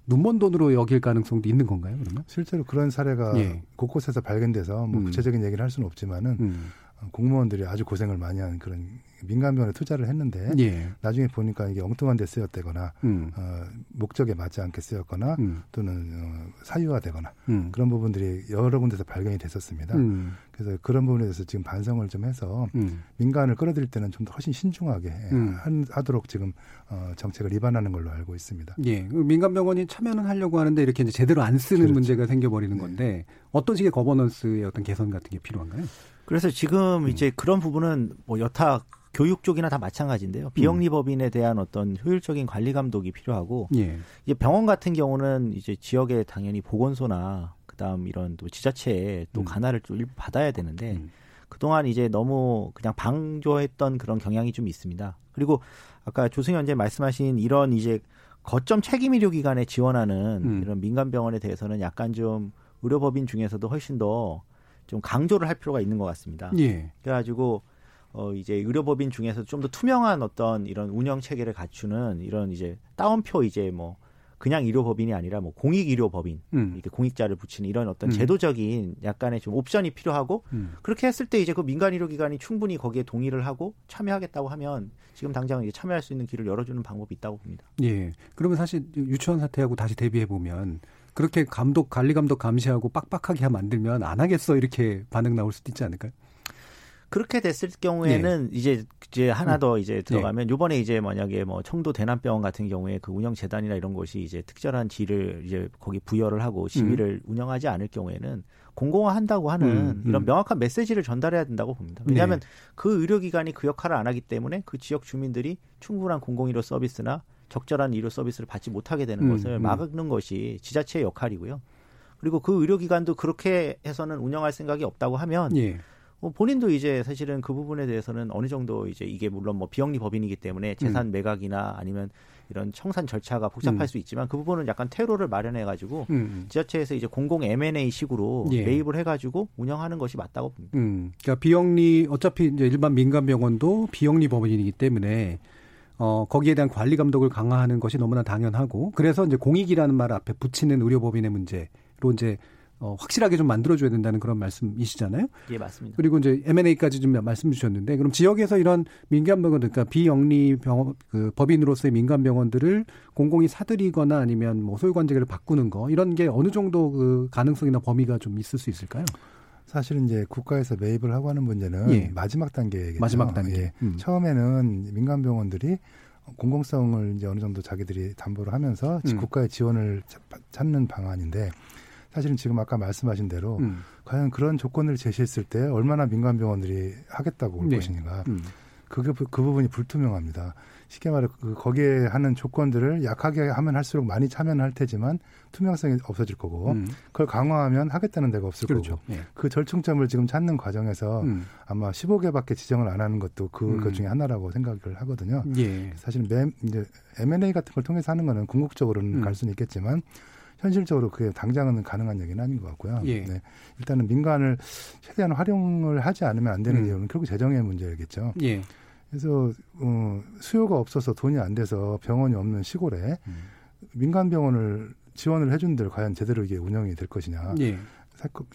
눈먼 돈으로 여길 가능성도 있는 건가요, 그러면? 실제로 그런 사례가 예. 곳곳에서 발견돼서 뭐 음. 구체적인 얘기를 할 수는 없지만은 음. 공무원들이 아주 고생을 많이 한 그런 민간 병원에 투자를 했는데 예. 나중에 보니까 이게 엉뚱한 데 쓰였다거나 음. 어, 목적에 맞지 않게 쓰였거나 음. 또는 어, 사유화되거나 음. 그런 부분들이 여러 군데서 발견이 됐었습니다. 음. 그래서 그런 부분에 대해서 지금 반성을 좀 해서 음. 민간을 끌어들일 때는 좀 더 훨씬 신중하게 음. 하도록 지금 어, 정책을 위반하는 걸로 알고 있습니다. 예, 그 민간 병원이 참여는 하려고 하는데 이렇게 이제 제대로 안 쓰는 그렇죠. 문제가 생겨버리는 네. 건데 어떤 식의 거버넌스의 어떤 개선 같은 게 필요한가요? 그래서 지금 이제 그런 부분은 뭐 여타 교육 쪽이나 다 마찬가지인데요. 비영리 법인에 음. 대한 어떤 효율적인 관리 감독이 필요하고 예. 이제 병원 같은 경우는 이제 지역에 당연히 보건소나 그다음 이런 또 지자체에 또 음. 관할을 좀 일부 받아야 되는데 음. 그동안 이제 너무 그냥 방조했던 그런 경향이 좀 있습니다. 그리고 아까 조승현 제 말씀하신 이런 이제 거점 책임 의료 기관에 지원하는 음. 이런 민간 병원에 대해서는 약간 좀 의료법인 중에서도 훨씬 더 좀 강조를 할 필요가 있는 것 같습니다. 예. 그래가지고 어 이제 의료법인 중에서 좀 더 투명한 어떤 이런 운영 체계를 갖추는 이런 이제 따옴표 이제 뭐 그냥 의료법인이 아니라 뭐 공익 의료법인 음. 이렇게 공익자를 붙이는 이런 어떤 음. 제도적인 약간의 좀 옵션이 필요하고 음. 그렇게 했을 때 이제 그 민간 의료기관이 충분히 거기에 동의를 하고 참여하겠다고 하면 지금 당장 이제 참여할 수 있는 길을 열어주는 방법이 있다고 봅니다. 예. 그러면 사실 유치원 사태하고 다시 대비해 보면 그렇게 감독 관리 감독 감시하고 빡빡하게 만들면 안 하겠어 이렇게 반응 나올 수도 있지 않을까요? 그렇게 됐을 경우에는 네. 이제 이제 하나 더 이제 네. 들어가면 네. 요번에 이제 만약에 뭐 청도 대남병원 같은 경우에 그 운영 재단이나 이런 것이 이제 특별한 지를 이제 거기 부여를 하고 시비를 음. 운영하지 않을 경우에는 공공화한다고 하는 음, 음. 이런 명확한 메시지를 전달해야 된다고 봅니다. 왜냐하면 네. 그 의료기관이 그 역할을 안 하기 때문에 그 지역 주민들이 충분한 공공의료 서비스나 적절한 의료 서비스를 받지 못하게 되는 음, 것을 음. 막는 것이 지자체의 역할이고요. 그리고 그 의료기관도 그렇게 해서는 운영할 생각이 없다고 하면 예. 뭐 본인도 이제 사실은 그 부분에 대해서는 어느 정도 이제 이게 물론 뭐 비영리 법인이기 때문에 재산 음. 매각이나 아니면 이런 청산 절차가 복잡할 음. 수 있지만 그 부분은 약간 퇴로를 마련해 가지고 음, 음. 지자체에서 이제 공공 M&A 식으로 예. 매입을 해 가지고 운영하는 것이 맞다고 봅니다. 음. 그러니까 비영리 어차피 이제 일반 민간 병원도 비영리 법인이기 때문에 어, 거기에 대한 관리 감독을 강화하는 것이 너무나 당연하고 그래서 이제 공익이라는 말 앞에 붙이는 의료 법인의 문제로 이제 어, 확실하게 좀 만들어줘야 된다는 그런 말씀이시잖아요. 예, 맞습니다. 그리고 이제 M&A까지 좀 말씀 주셨는데, 그럼 지역에서 이런 민간 병원, 그러니까 비영리 병원, 그 법인으로서의 민간 병원들을 공공이 사들이거나 아니면 뭐 소유 관계를 바꾸는 거, 이런 게 어느 정도 그 가능성이나 범위가 좀 있을 수 있을까요? 사실은 이제 국가에서 매입을 하고 하는 문제는 예. 마지막 단계겠죠. 마지막 단계. 예. 음. 처음에는 민간 병원들이 공공성을 이제 어느 정도 자기들이 담보를 하면서 음. 국가의 지원을 찾는 방안인데 사실은 지금 아까 말씀하신 대로 음. 과연 그런 조건을 제시했을 때 얼마나 민간 병원들이 하겠다고 올 네. 것인가. 음. 그게 그 부분이 불투명합니다. 쉽게 말해 그 거기에 하는 조건들을 약하게 하면 할수록 많이 참여는 할 테지만 투명성이 없어질 거고 음. 그걸 강화하면 하겠다는 데가 없을 그렇죠. 거고 예. 그 절충점을 지금 찾는 과정에서 음. 아마 15개밖에 지정을 안 하는 것도 그, 음. 그 중에 하나라고 생각을 하거든요. 예. 사실 은 이제 M&A 같은 걸 통해서 하는 거는 궁극적으로는 음. 갈 수는 있겠지만 현실적으로 그게 당장은 가능한 얘기는 아닌 것 같고요. 예. 네. 일단은 민간을 최대한 활용을 하지 않으면 안 되는 음. 이유는 결국 재정의 문제겠죠. 예. 그래서 어, 수요가 없어서 돈이 안 돼서 병원이 없는 시골에 음. 민간 병원을 지원을 해준들 과연 제대로 이게 운영이 될 것이냐. 예.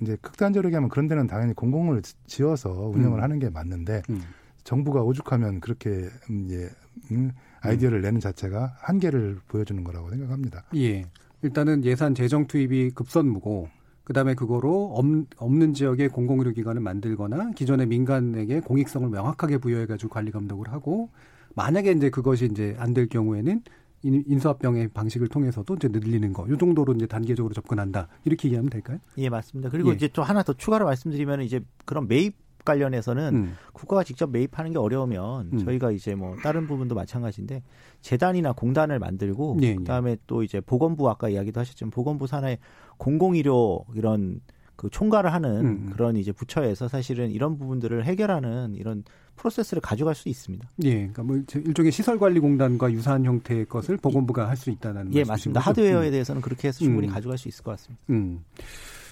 이제 극단적으로 하면 그런 데는 당연히 공공을 지어서 운영을 음. 하는 게 맞는데 음. 정부가 오죽하면 그렇게 이제 음, 아이디어를 음. 내는 자체가 한계를 보여주는 거라고 생각합니다. 예. 일단은 예산 재정 투입이 급선무고 그다음에 그거로 없, 없는 지역에 공공의료기관을 만들거나 기존의 민간에게 공익성을 명확하게 부여해가지고 관리 감독을 하고 만약에 이제 그것이 이제 안 될 경우에는 인수합병의 방식을 통해서도 이제 늘리는 거, 요 정도로 이제 단계적으로 접근한다 이렇게 이해하면 될까요? 예, 맞습니다. 그리고 예. 이제 또 하나 더 추가로 말씀드리면 이제 그런 매입 관련해서는 음. 국가가 직접 매입하는 게 어려우면 음. 저희가 이제 뭐 다른 부분도 마찬가지인데 재단이나 공단을 만들고 예, 예. 그다음에 또 이제 보건부 아까 이야기도 하셨지만 보건부 산하의 공공의료 이런 그 총괄을 하는 음, 음. 그런 이제 부처에서 사실은 이런 부분들을 해결하는 이런 프로세스를 가져갈 수 있습니다. 예, 그러니까 뭐 일종의 시설관리공단과 유사한 형태의 것을 보건부가 할 수 있다는 예, 맞습니다. 거죠? 하드웨어에 음. 대해서는 그렇게 해서 충분히 음. 가져갈 수 있을 것 같습니다. 음.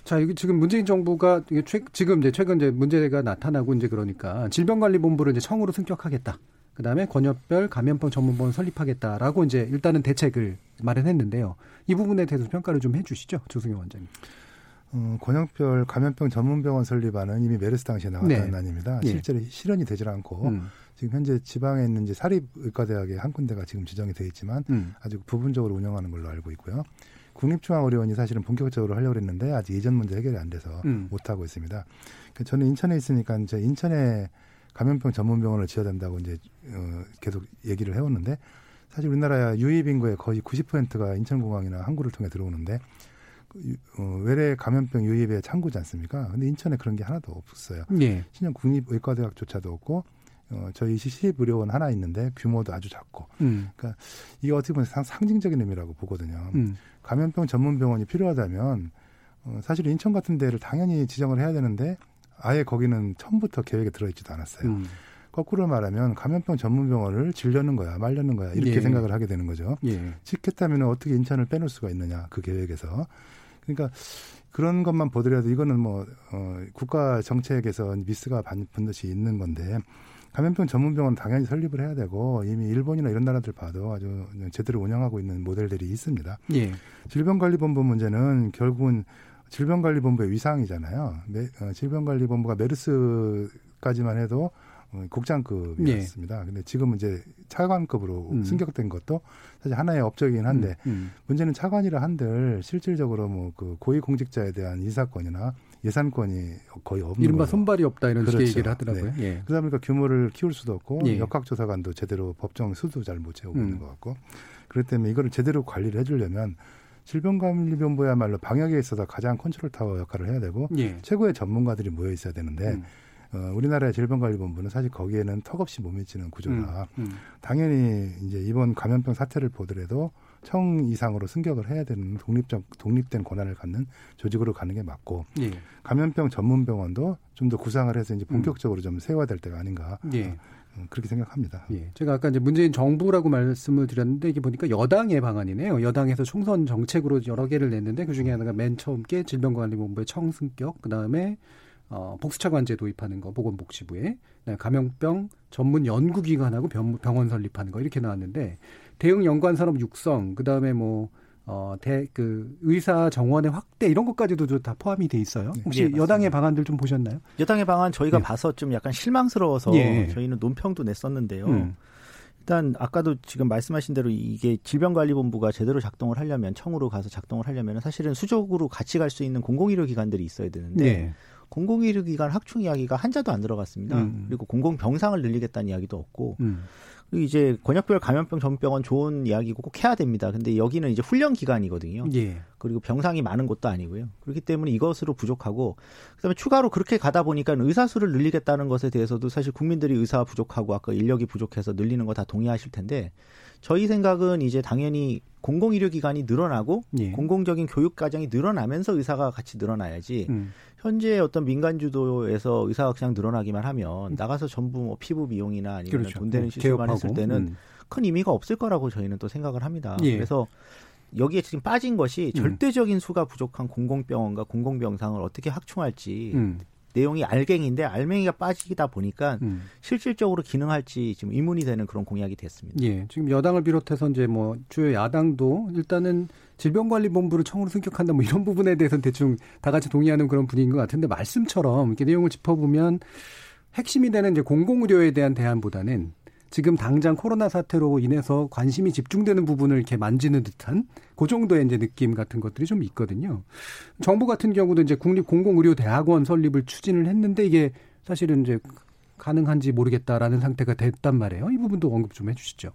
자, 이게 지금 문재인 정부가 이게 최, 지금 이제 최근 이제 문제가 나타나고 이제 그러니까 질병관리본부를 이제 청으로 승격하겠다. 그 다음에 권역별 감염병 전문본을 설립하겠다라고 이제 일단은 대책을 마련했는데요. 이 부분에 대해서 평가를 좀 해주시죠, 조승현 원장님. 어, 권역별 감염병 전문병원 설립안은 이미 메르스 당시에 나왔다는 네. 안입니다. 네. 실제로 네. 실현이 되질 않고 음. 지금 현재 지방에 있는 이제 사립의과대학의 한 군데가 지금 지정이 돼 있지만 음. 아주 부분적으로 운영하는 걸로 알고 있고요. 국립중앙의료원이 사실은 본격적으로 하려고 했는데 아직 이전 문제 해결이 안 돼서 음. 못 하고 있습니다. 그러니까 저는 인천에 있으니까 이제 인천에 감염병 전문병원을 지어야 된다고 이제 어, 계속 얘기를 해왔는데 사실 우리나라 유입 인구의 거의 90%가 인천공항이나 항구를 통해 들어오는데 그 어, 외래 감염병 유입의 창구지 않습니까? 근데 인천에 그런 게 하나도 없었어요. 예. 신형 국립의과대학조차도 없고 어, 저희 시립의료원 하나 있는데 규모도 아주 작고. 음. 그러니까 이게 어떻게 보면 상, 상징적인 의미라고 보거든요. 음. 감염병 전문 병원이 필요하다면 어, 사실 인천 같은 데를 당연히 지정을 해야 되는데 아예 거기는 처음부터 계획에 들어있지도 않았어요. 음. 거꾸로 말하면 감염병 전문 병원을 질려는 거야, 말려는 거야 이렇게 예. 생각을 하게 되는 거죠. 예. 짓겠다면 어떻게 인천을 빼놓을 수가 있느냐 그 계획에서. 그러니까 그런 것만 보더라도 이거는 뭐 어, 국가 정책에서 미스가 반드시 있는 건데 감염병 전문병원 당연히 설립을 해야 되고 이미 일본이나 이런 나라들 봐도 아주 제대로 운영하고 있는 모델들이 있습니다. 예. 질병관리본부 문제는 결국은 질병관리본부의 위상이잖아요. 어, 질병관리본부가 메르스까지만 해도 어, 국장급이었습니다. 예. 근데 지금은 이제 차관급으로 음. 승격된 것도 사실 하나의 업적이긴 한데 음. 음. 문제는 차관이라 한들 실질적으로 뭐 그 고위공직자에 대한 인사권이나 예산권이 거의 없는 이른바 손발이 없다 이런 그렇죠. 얘기를 하더라고요. 네. 예. 그러다 보니까 규모를 키울 수도 없고 예. 역학조사관도 제대로 법정 수도 잘 못 채우고 음. 있는 것 같고 그렇기 때문에 이거를 제대로 관리를 해주려면 질병관리본부야말로 방역에 있어서 가장 컨트롤 타워 역할을 해야 되고 예. 최고의 전문가들이 모여 있어야 되는데 음. 어, 우리나라의 질병관리본부는 사실 거기에는 턱없이 못 미치는 구조라 음, 음. 당연히 이제 이번 감염병 사태를 보더라도 청 이상으로 승격을 해야 되는 독립적 독립된 권한을 갖는 조직으로 가는 게 맞고 예. 감염병 전문 병원도 좀 더 구상을 해서 이제 본격적으로 좀 세워야 될 때가 아닌가 예. 어, 그렇게 생각합니다. 예. 제가 아까 이제 문재인 정부라고 말씀을 드렸는데 이게 보니까 여당의 방안이네요. 여당에서 총선 정책으로 여러 개를 냈는데 그 중에 하나가 맨 처음 게 질병관리본부의 청승격, 그 다음에 어, 복수차관제 도입하는 거 보건복지부에 감염병 전문 연구기관하고 병 원 설립하는 거 이렇게 나왔는데 대응 연관 산업 육성 그다음에 뭐 어, 대, 그, 의사 정원의 확대, 이런 것까지도 다 포함이 돼 있어요. 네. 혹시 네, 여당의 방안들 좀 보셨나요? 여당의 방안 저희가 네. 봐서 좀 약간 실망스러워서 예. 저희는 논평도 냈었는데요. 음. 일단 아까도 지금 말씀하신 대로 이게 질병관리본부가 제대로 작동을 하려면 청으로 가서 작동을 하려면 사실은 수적으로 같이 갈 수 있는 공공의료 기관들이 있어야 되는데 네. 공공의료 기관 확충 이야기가 한자도 안 들어갔습니다. 음. 그리고 공공병상을 늘리겠다는 이야기도 없고 음. 이제 권역별 감염병 전병원 좋은 이야기고 꼭 해야 됩니다. 근데 여기는 이제 훈련 기관이거든요. 예. 그리고 병상이 많은 곳도 아니고요. 그렇기 때문에 이것으로 부족하고 그다음에 추가로 그렇게 가다 보니까 의사 수를 늘리겠다는 것에 대해서도 사실 국민들이 의사 부족하고 아까 인력이 부족해서 늘리는 거 다 동의하실 텐데 저희 생각은 이제 당연히 공공의료기관이 늘어나고 예. 공공적인 교육 과정이 늘어나면서 의사가 같이 늘어나야지 음. 현재 어떤 민간 주도에서 의사가 그냥 늘어나기만 하면 음. 나가서 전부 뭐 피부 미용이나 아니면 그렇죠. 돈 되는 음, 시술만 했을 때는 음. 큰 의미가 없을 거라고 저희는 또 생각을 합니다. 예. 그래서 여기에 지금 빠진 것이 음. 절대적인 수가 부족한 공공병원과 공공병상을 어떻게 확충할지 음. 내용이 알갱인데 알맹이가 빠지다 보니까 음. 실질적으로 기능할지 지금 의문이 되는 그런 공약이 됐습니다. 예. 지금 여당을 비롯해서 이제 뭐 주요 야당도 일단은 질병관리본부를 청으로 승격한다 뭐 이런 부분에 대해서는 대충 다 같이 동의하는 그런 분위기인 것 같은데 말씀처럼 이렇게 내용을 짚어보면 핵심이 되는 이제 공공의료에 대한 대안보다는 지금 당장 코로나 사태로 인해서 관심이 집중되는 부분을 이렇게 만지는 듯한 그 정도의 이제 느낌 같은 것들이 좀 있거든요. 정부 같은 경우도 이제 국립 공공의료대학원 설립을 추진을 했는데 이게 사실은 이제 가능한지 모르겠다라는 상태가 됐단 말이에요. 이 부분도 언급 좀 해주시죠.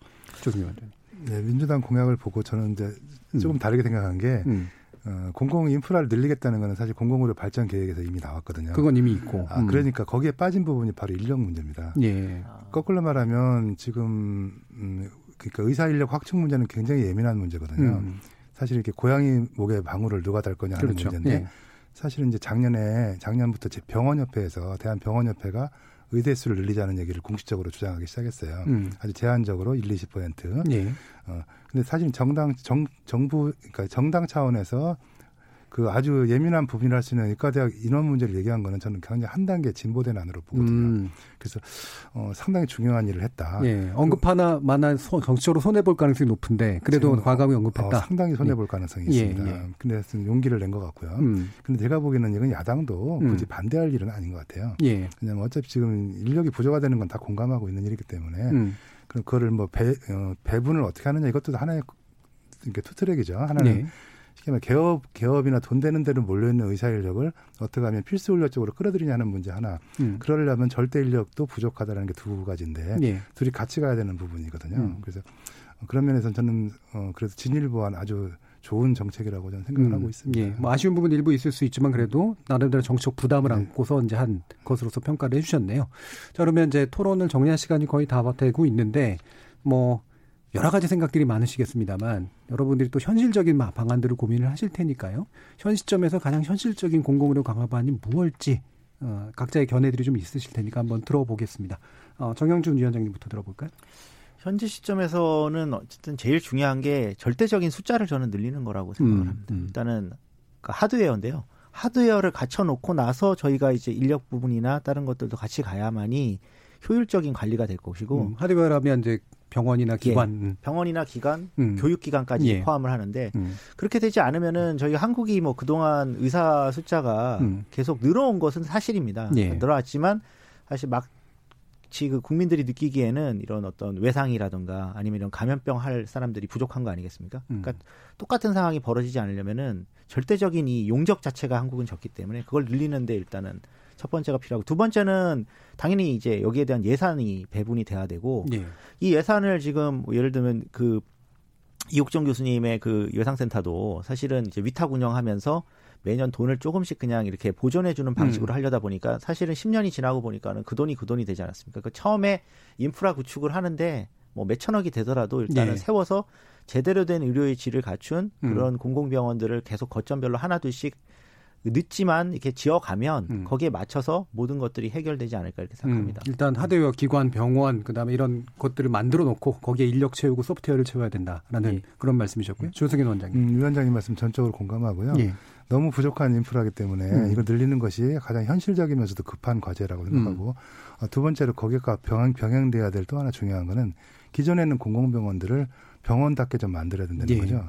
원장님. 네, 민주당 공약을 보고 저는 이제 조금 음. 다르게 생각한 게 음. 어, 공공 인프라를 늘리겠다는 거는 사실 공공의료 발전 계획에서 이미 나왔거든요. 그건 이미 있고. 아, 음. 그러니까 거기에 빠진 부분이 바로 인력 문제입니다. 예. 거꾸로 말하면 지금 음, 그러니까 의사 인력 확충 문제는 굉장히 예민한 문제거든요. 음. 사실 이렇게 고양이 목에 방울을 누가 달 거냐 하는 그렇죠. 문제인데 예. 사실은 이제 작년에 작년부터 제 병원협회에서 대한병원협회가 의대 수를 늘리자는 얘기를 공식적으로 주장하기 시작했어요. 음. 아주 제한적으로 1, 20%. 예. 어, 근데 사실 정당 정 정부 그러니까 정당 차원에서 그 아주 예민한 부분이라 할수 있는 의과대학 인원 문제를 얘기한 거는 저는 굉장히 한 단계 진보된 안으로 보거든요. 음. 그래서 어, 상당히 중요한 일을 했다. 예, 언급 하나 만한 정치적으로 손해 볼 가능성이 높은데 그래도 과감히 언급했다. 어, 상당히 손해 볼 예. 가능성이 예, 있습니다. 예. 근데 용기를 낸 것 같고요. 음. 근데 제가 보기에는 이건 야당도 음. 굳이 반대할 일은 아닌 것 같아요. 예. 그냥 어차피 지금 인력이 부족화 되는 건 다 공감하고 있는 일이기 때문에 음. 그럼 그거를 뭐 배, 어, 배분을 어떻게 하느냐 이것도 하나의 이게 투트랙이죠. 하나는 예. 쉽게 말해 개업 개업이나 돈 되는 데로 몰려 있는 의사 인력을 어떻게 하면 필수 인력 쪽으로 끌어들이냐는 문제 하나. 음. 그러려면 절대 인력도 부족하다는 게 두 가지인데 예. 둘이 같이 가야 되는 부분이거든요. 음. 그래서 그런 면에서 저는 어 그래서 진일보한 아주 좋은 정책이라고 저는 생각을 음, 하고 있습니다. 예. 뭐 아쉬운 부분 일부 있을 수 있지만 그래도 나름대로 정책 부담을 네. 안고서 이제 한 것으로서 평가를 해주셨네요. 자 그러면 이제 토론을 정리할 시간이 거의 다 되고 있는데 뭐 여러 가지 생각들이 많으시겠습니다만 여러분들이 또 현실적인 방안들을 고민을 하실 테니까요. 현 시점에서 가장 현실적인 공공의료 강화 방안이 무엇일지 어, 각자의 견해들이 좀 있으실 테니까 한번 들어보겠습니다. 어, 정영준 위원장님부터 들어볼까요? 현재 시점에서는 어쨌든 제일 중요한 게 절대적인 숫자를 저는 늘리는 거라고 생각을 음, 합니다. 음. 일단은 그 하드웨어인데요. 하드웨어를 갖춰놓고 나서 저희가 이제 인력 부분이나 다른 것들도 같이 가야만이 효율적인 관리가 될 것이고 음, 하드웨어라면 이제 병원이나 예, 기관, 예, 병원이나 기관, 음. 교육기관까지 예. 포함을 하는데 음. 그렇게 되지 않으면은 저희 한국이 뭐 그동안 의사 숫자가 음. 계속 늘어온 것은 사실입니다. 예. 늘어왔지만 사실 막지 그 국민들이 느끼기에는 이런 어떤 외상이라든가 아니면 이런 감염병 할 사람들이 부족한 거 아니겠습니까? 음. 그러니까 똑같은 상황이 벌어지지 않으려면은 절대적인 이 용적 자체가 한국은 적기 때문에 그걸 늘리는데 일단은 첫 번째가 필요하고 두 번째는 당연히 이제 여기에 대한 예산이 배분이 돼야 되고 예. 이 예산을 지금 뭐 예를 들면 그 이옥정 교수님의 그 예상센터도 사실은 이제 위탁 운영하면서 매년 돈을 조금씩 그냥 이렇게 보존해주는 방식으로 음. 하려다 보니까 사실은 10년이 지나고 보니까는 그 돈이 그 돈이 되지 않았습니까? 그 처음에 인프라 구축을 하는데 뭐 몇천억이 되더라도 일단은 예. 세워서 제대로 된 의료의 질을 갖춘 그런 음. 공공병원들을 계속 거점별로 하나둘씩 늦지만 이렇게 지어가면 음. 거기에 맞춰서 모든 것들이 해결되지 않을까 이렇게 생각합니다. 음, 일단 하드웨어 기관, 병원, 그다음에 이런 것들을 만들어 놓고 거기에 인력 채우고 소프트웨어를 채워야 된다라는 예. 그런 말씀이셨고요. 조승현 원장님. 음, 위원장님 말씀 전적으로 공감하고요. 예. 너무 부족한 인프라기 때문에 음. 이걸 늘리는 것이 가장 현실적이면서도 급한 과제라고 생각하고 음. 어, 두 번째로 거기가 병행, 병행돼야 될 또 하나 중요한 거는 기존에는 공공병원들을 병원답게 좀 만들어야 된다는 예. 거죠.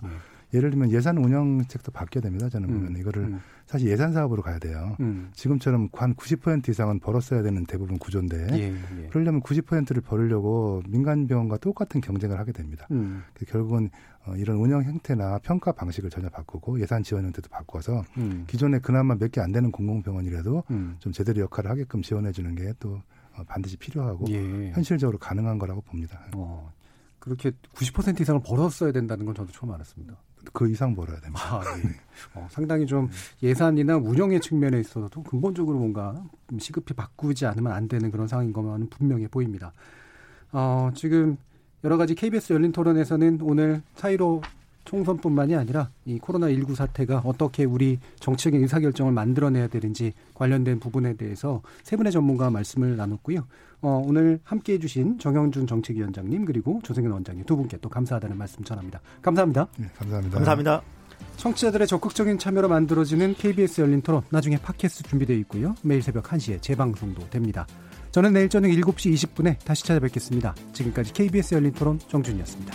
예. 예를 들면 예산 운영책도 바뀌어야 됩니다. 저는 보면 음. 이거를 음. 사실 예산 사업으로 가야 돼요. 음. 지금처럼 한 90% 이상은 벌었어야 되는 대부분 구조인데 예, 예. 그러려면 90%를 벌려고 민간 병원과 똑같은 경쟁을 하게 됩니다. 음. 그 결국은 어, 이런 운영 형태나 평가 방식을 전혀 바꾸고 예산 지원 형태도 바꿔서 음. 기존에 그나마 몇 개 안 되는 공공병원이라도 음. 좀 제대로 역할을 하게끔 지원해 주는 게또 어, 반드시 필요하고 예. 현실적으로 가능한 거라고 봅니다. 어, 그렇게 90% 이상을 벌었어야 된다는 건 저도 처음 알았습니다. 그 이상 벌어야 됩니다. 아, 예. 어, 상당히 좀 예산이나 운영의 측면에 있어서도 근본적으로 뭔가 시급히 바꾸지 않으면 안 되는 그런 상황인 것만은 분명해 보입니다. 어, 지금 여러 가지 KBS 열린 토론에서는 오늘 사이로 총선뿐만이 아니라 이 코로나19 사태가 어떻게 우리 정치적인 의사결정을 만들어내야 되는지 관련된 부분에 대해서 세 분의 전문가와 말씀을 나눴고요. 어, 오늘 함께 해주신 정영준 정책위원장님 그리고 조승현 원장님 두 분께 또 감사하다는 말씀 전합니다. 감사합니다. 네, 감사합니다. 감사합니다. 청취자들의 적극적인 참여로 만들어지는 KBS 열린 토론 나중에 팟캐스트 준비되어 있고요. 매일 새벽 1시에 재방송도 됩니다. 저는 내일 저녁 7시 20분에 다시 찾아뵙겠습니다. 지금까지 KBS 열린 토론 정준이었습니다.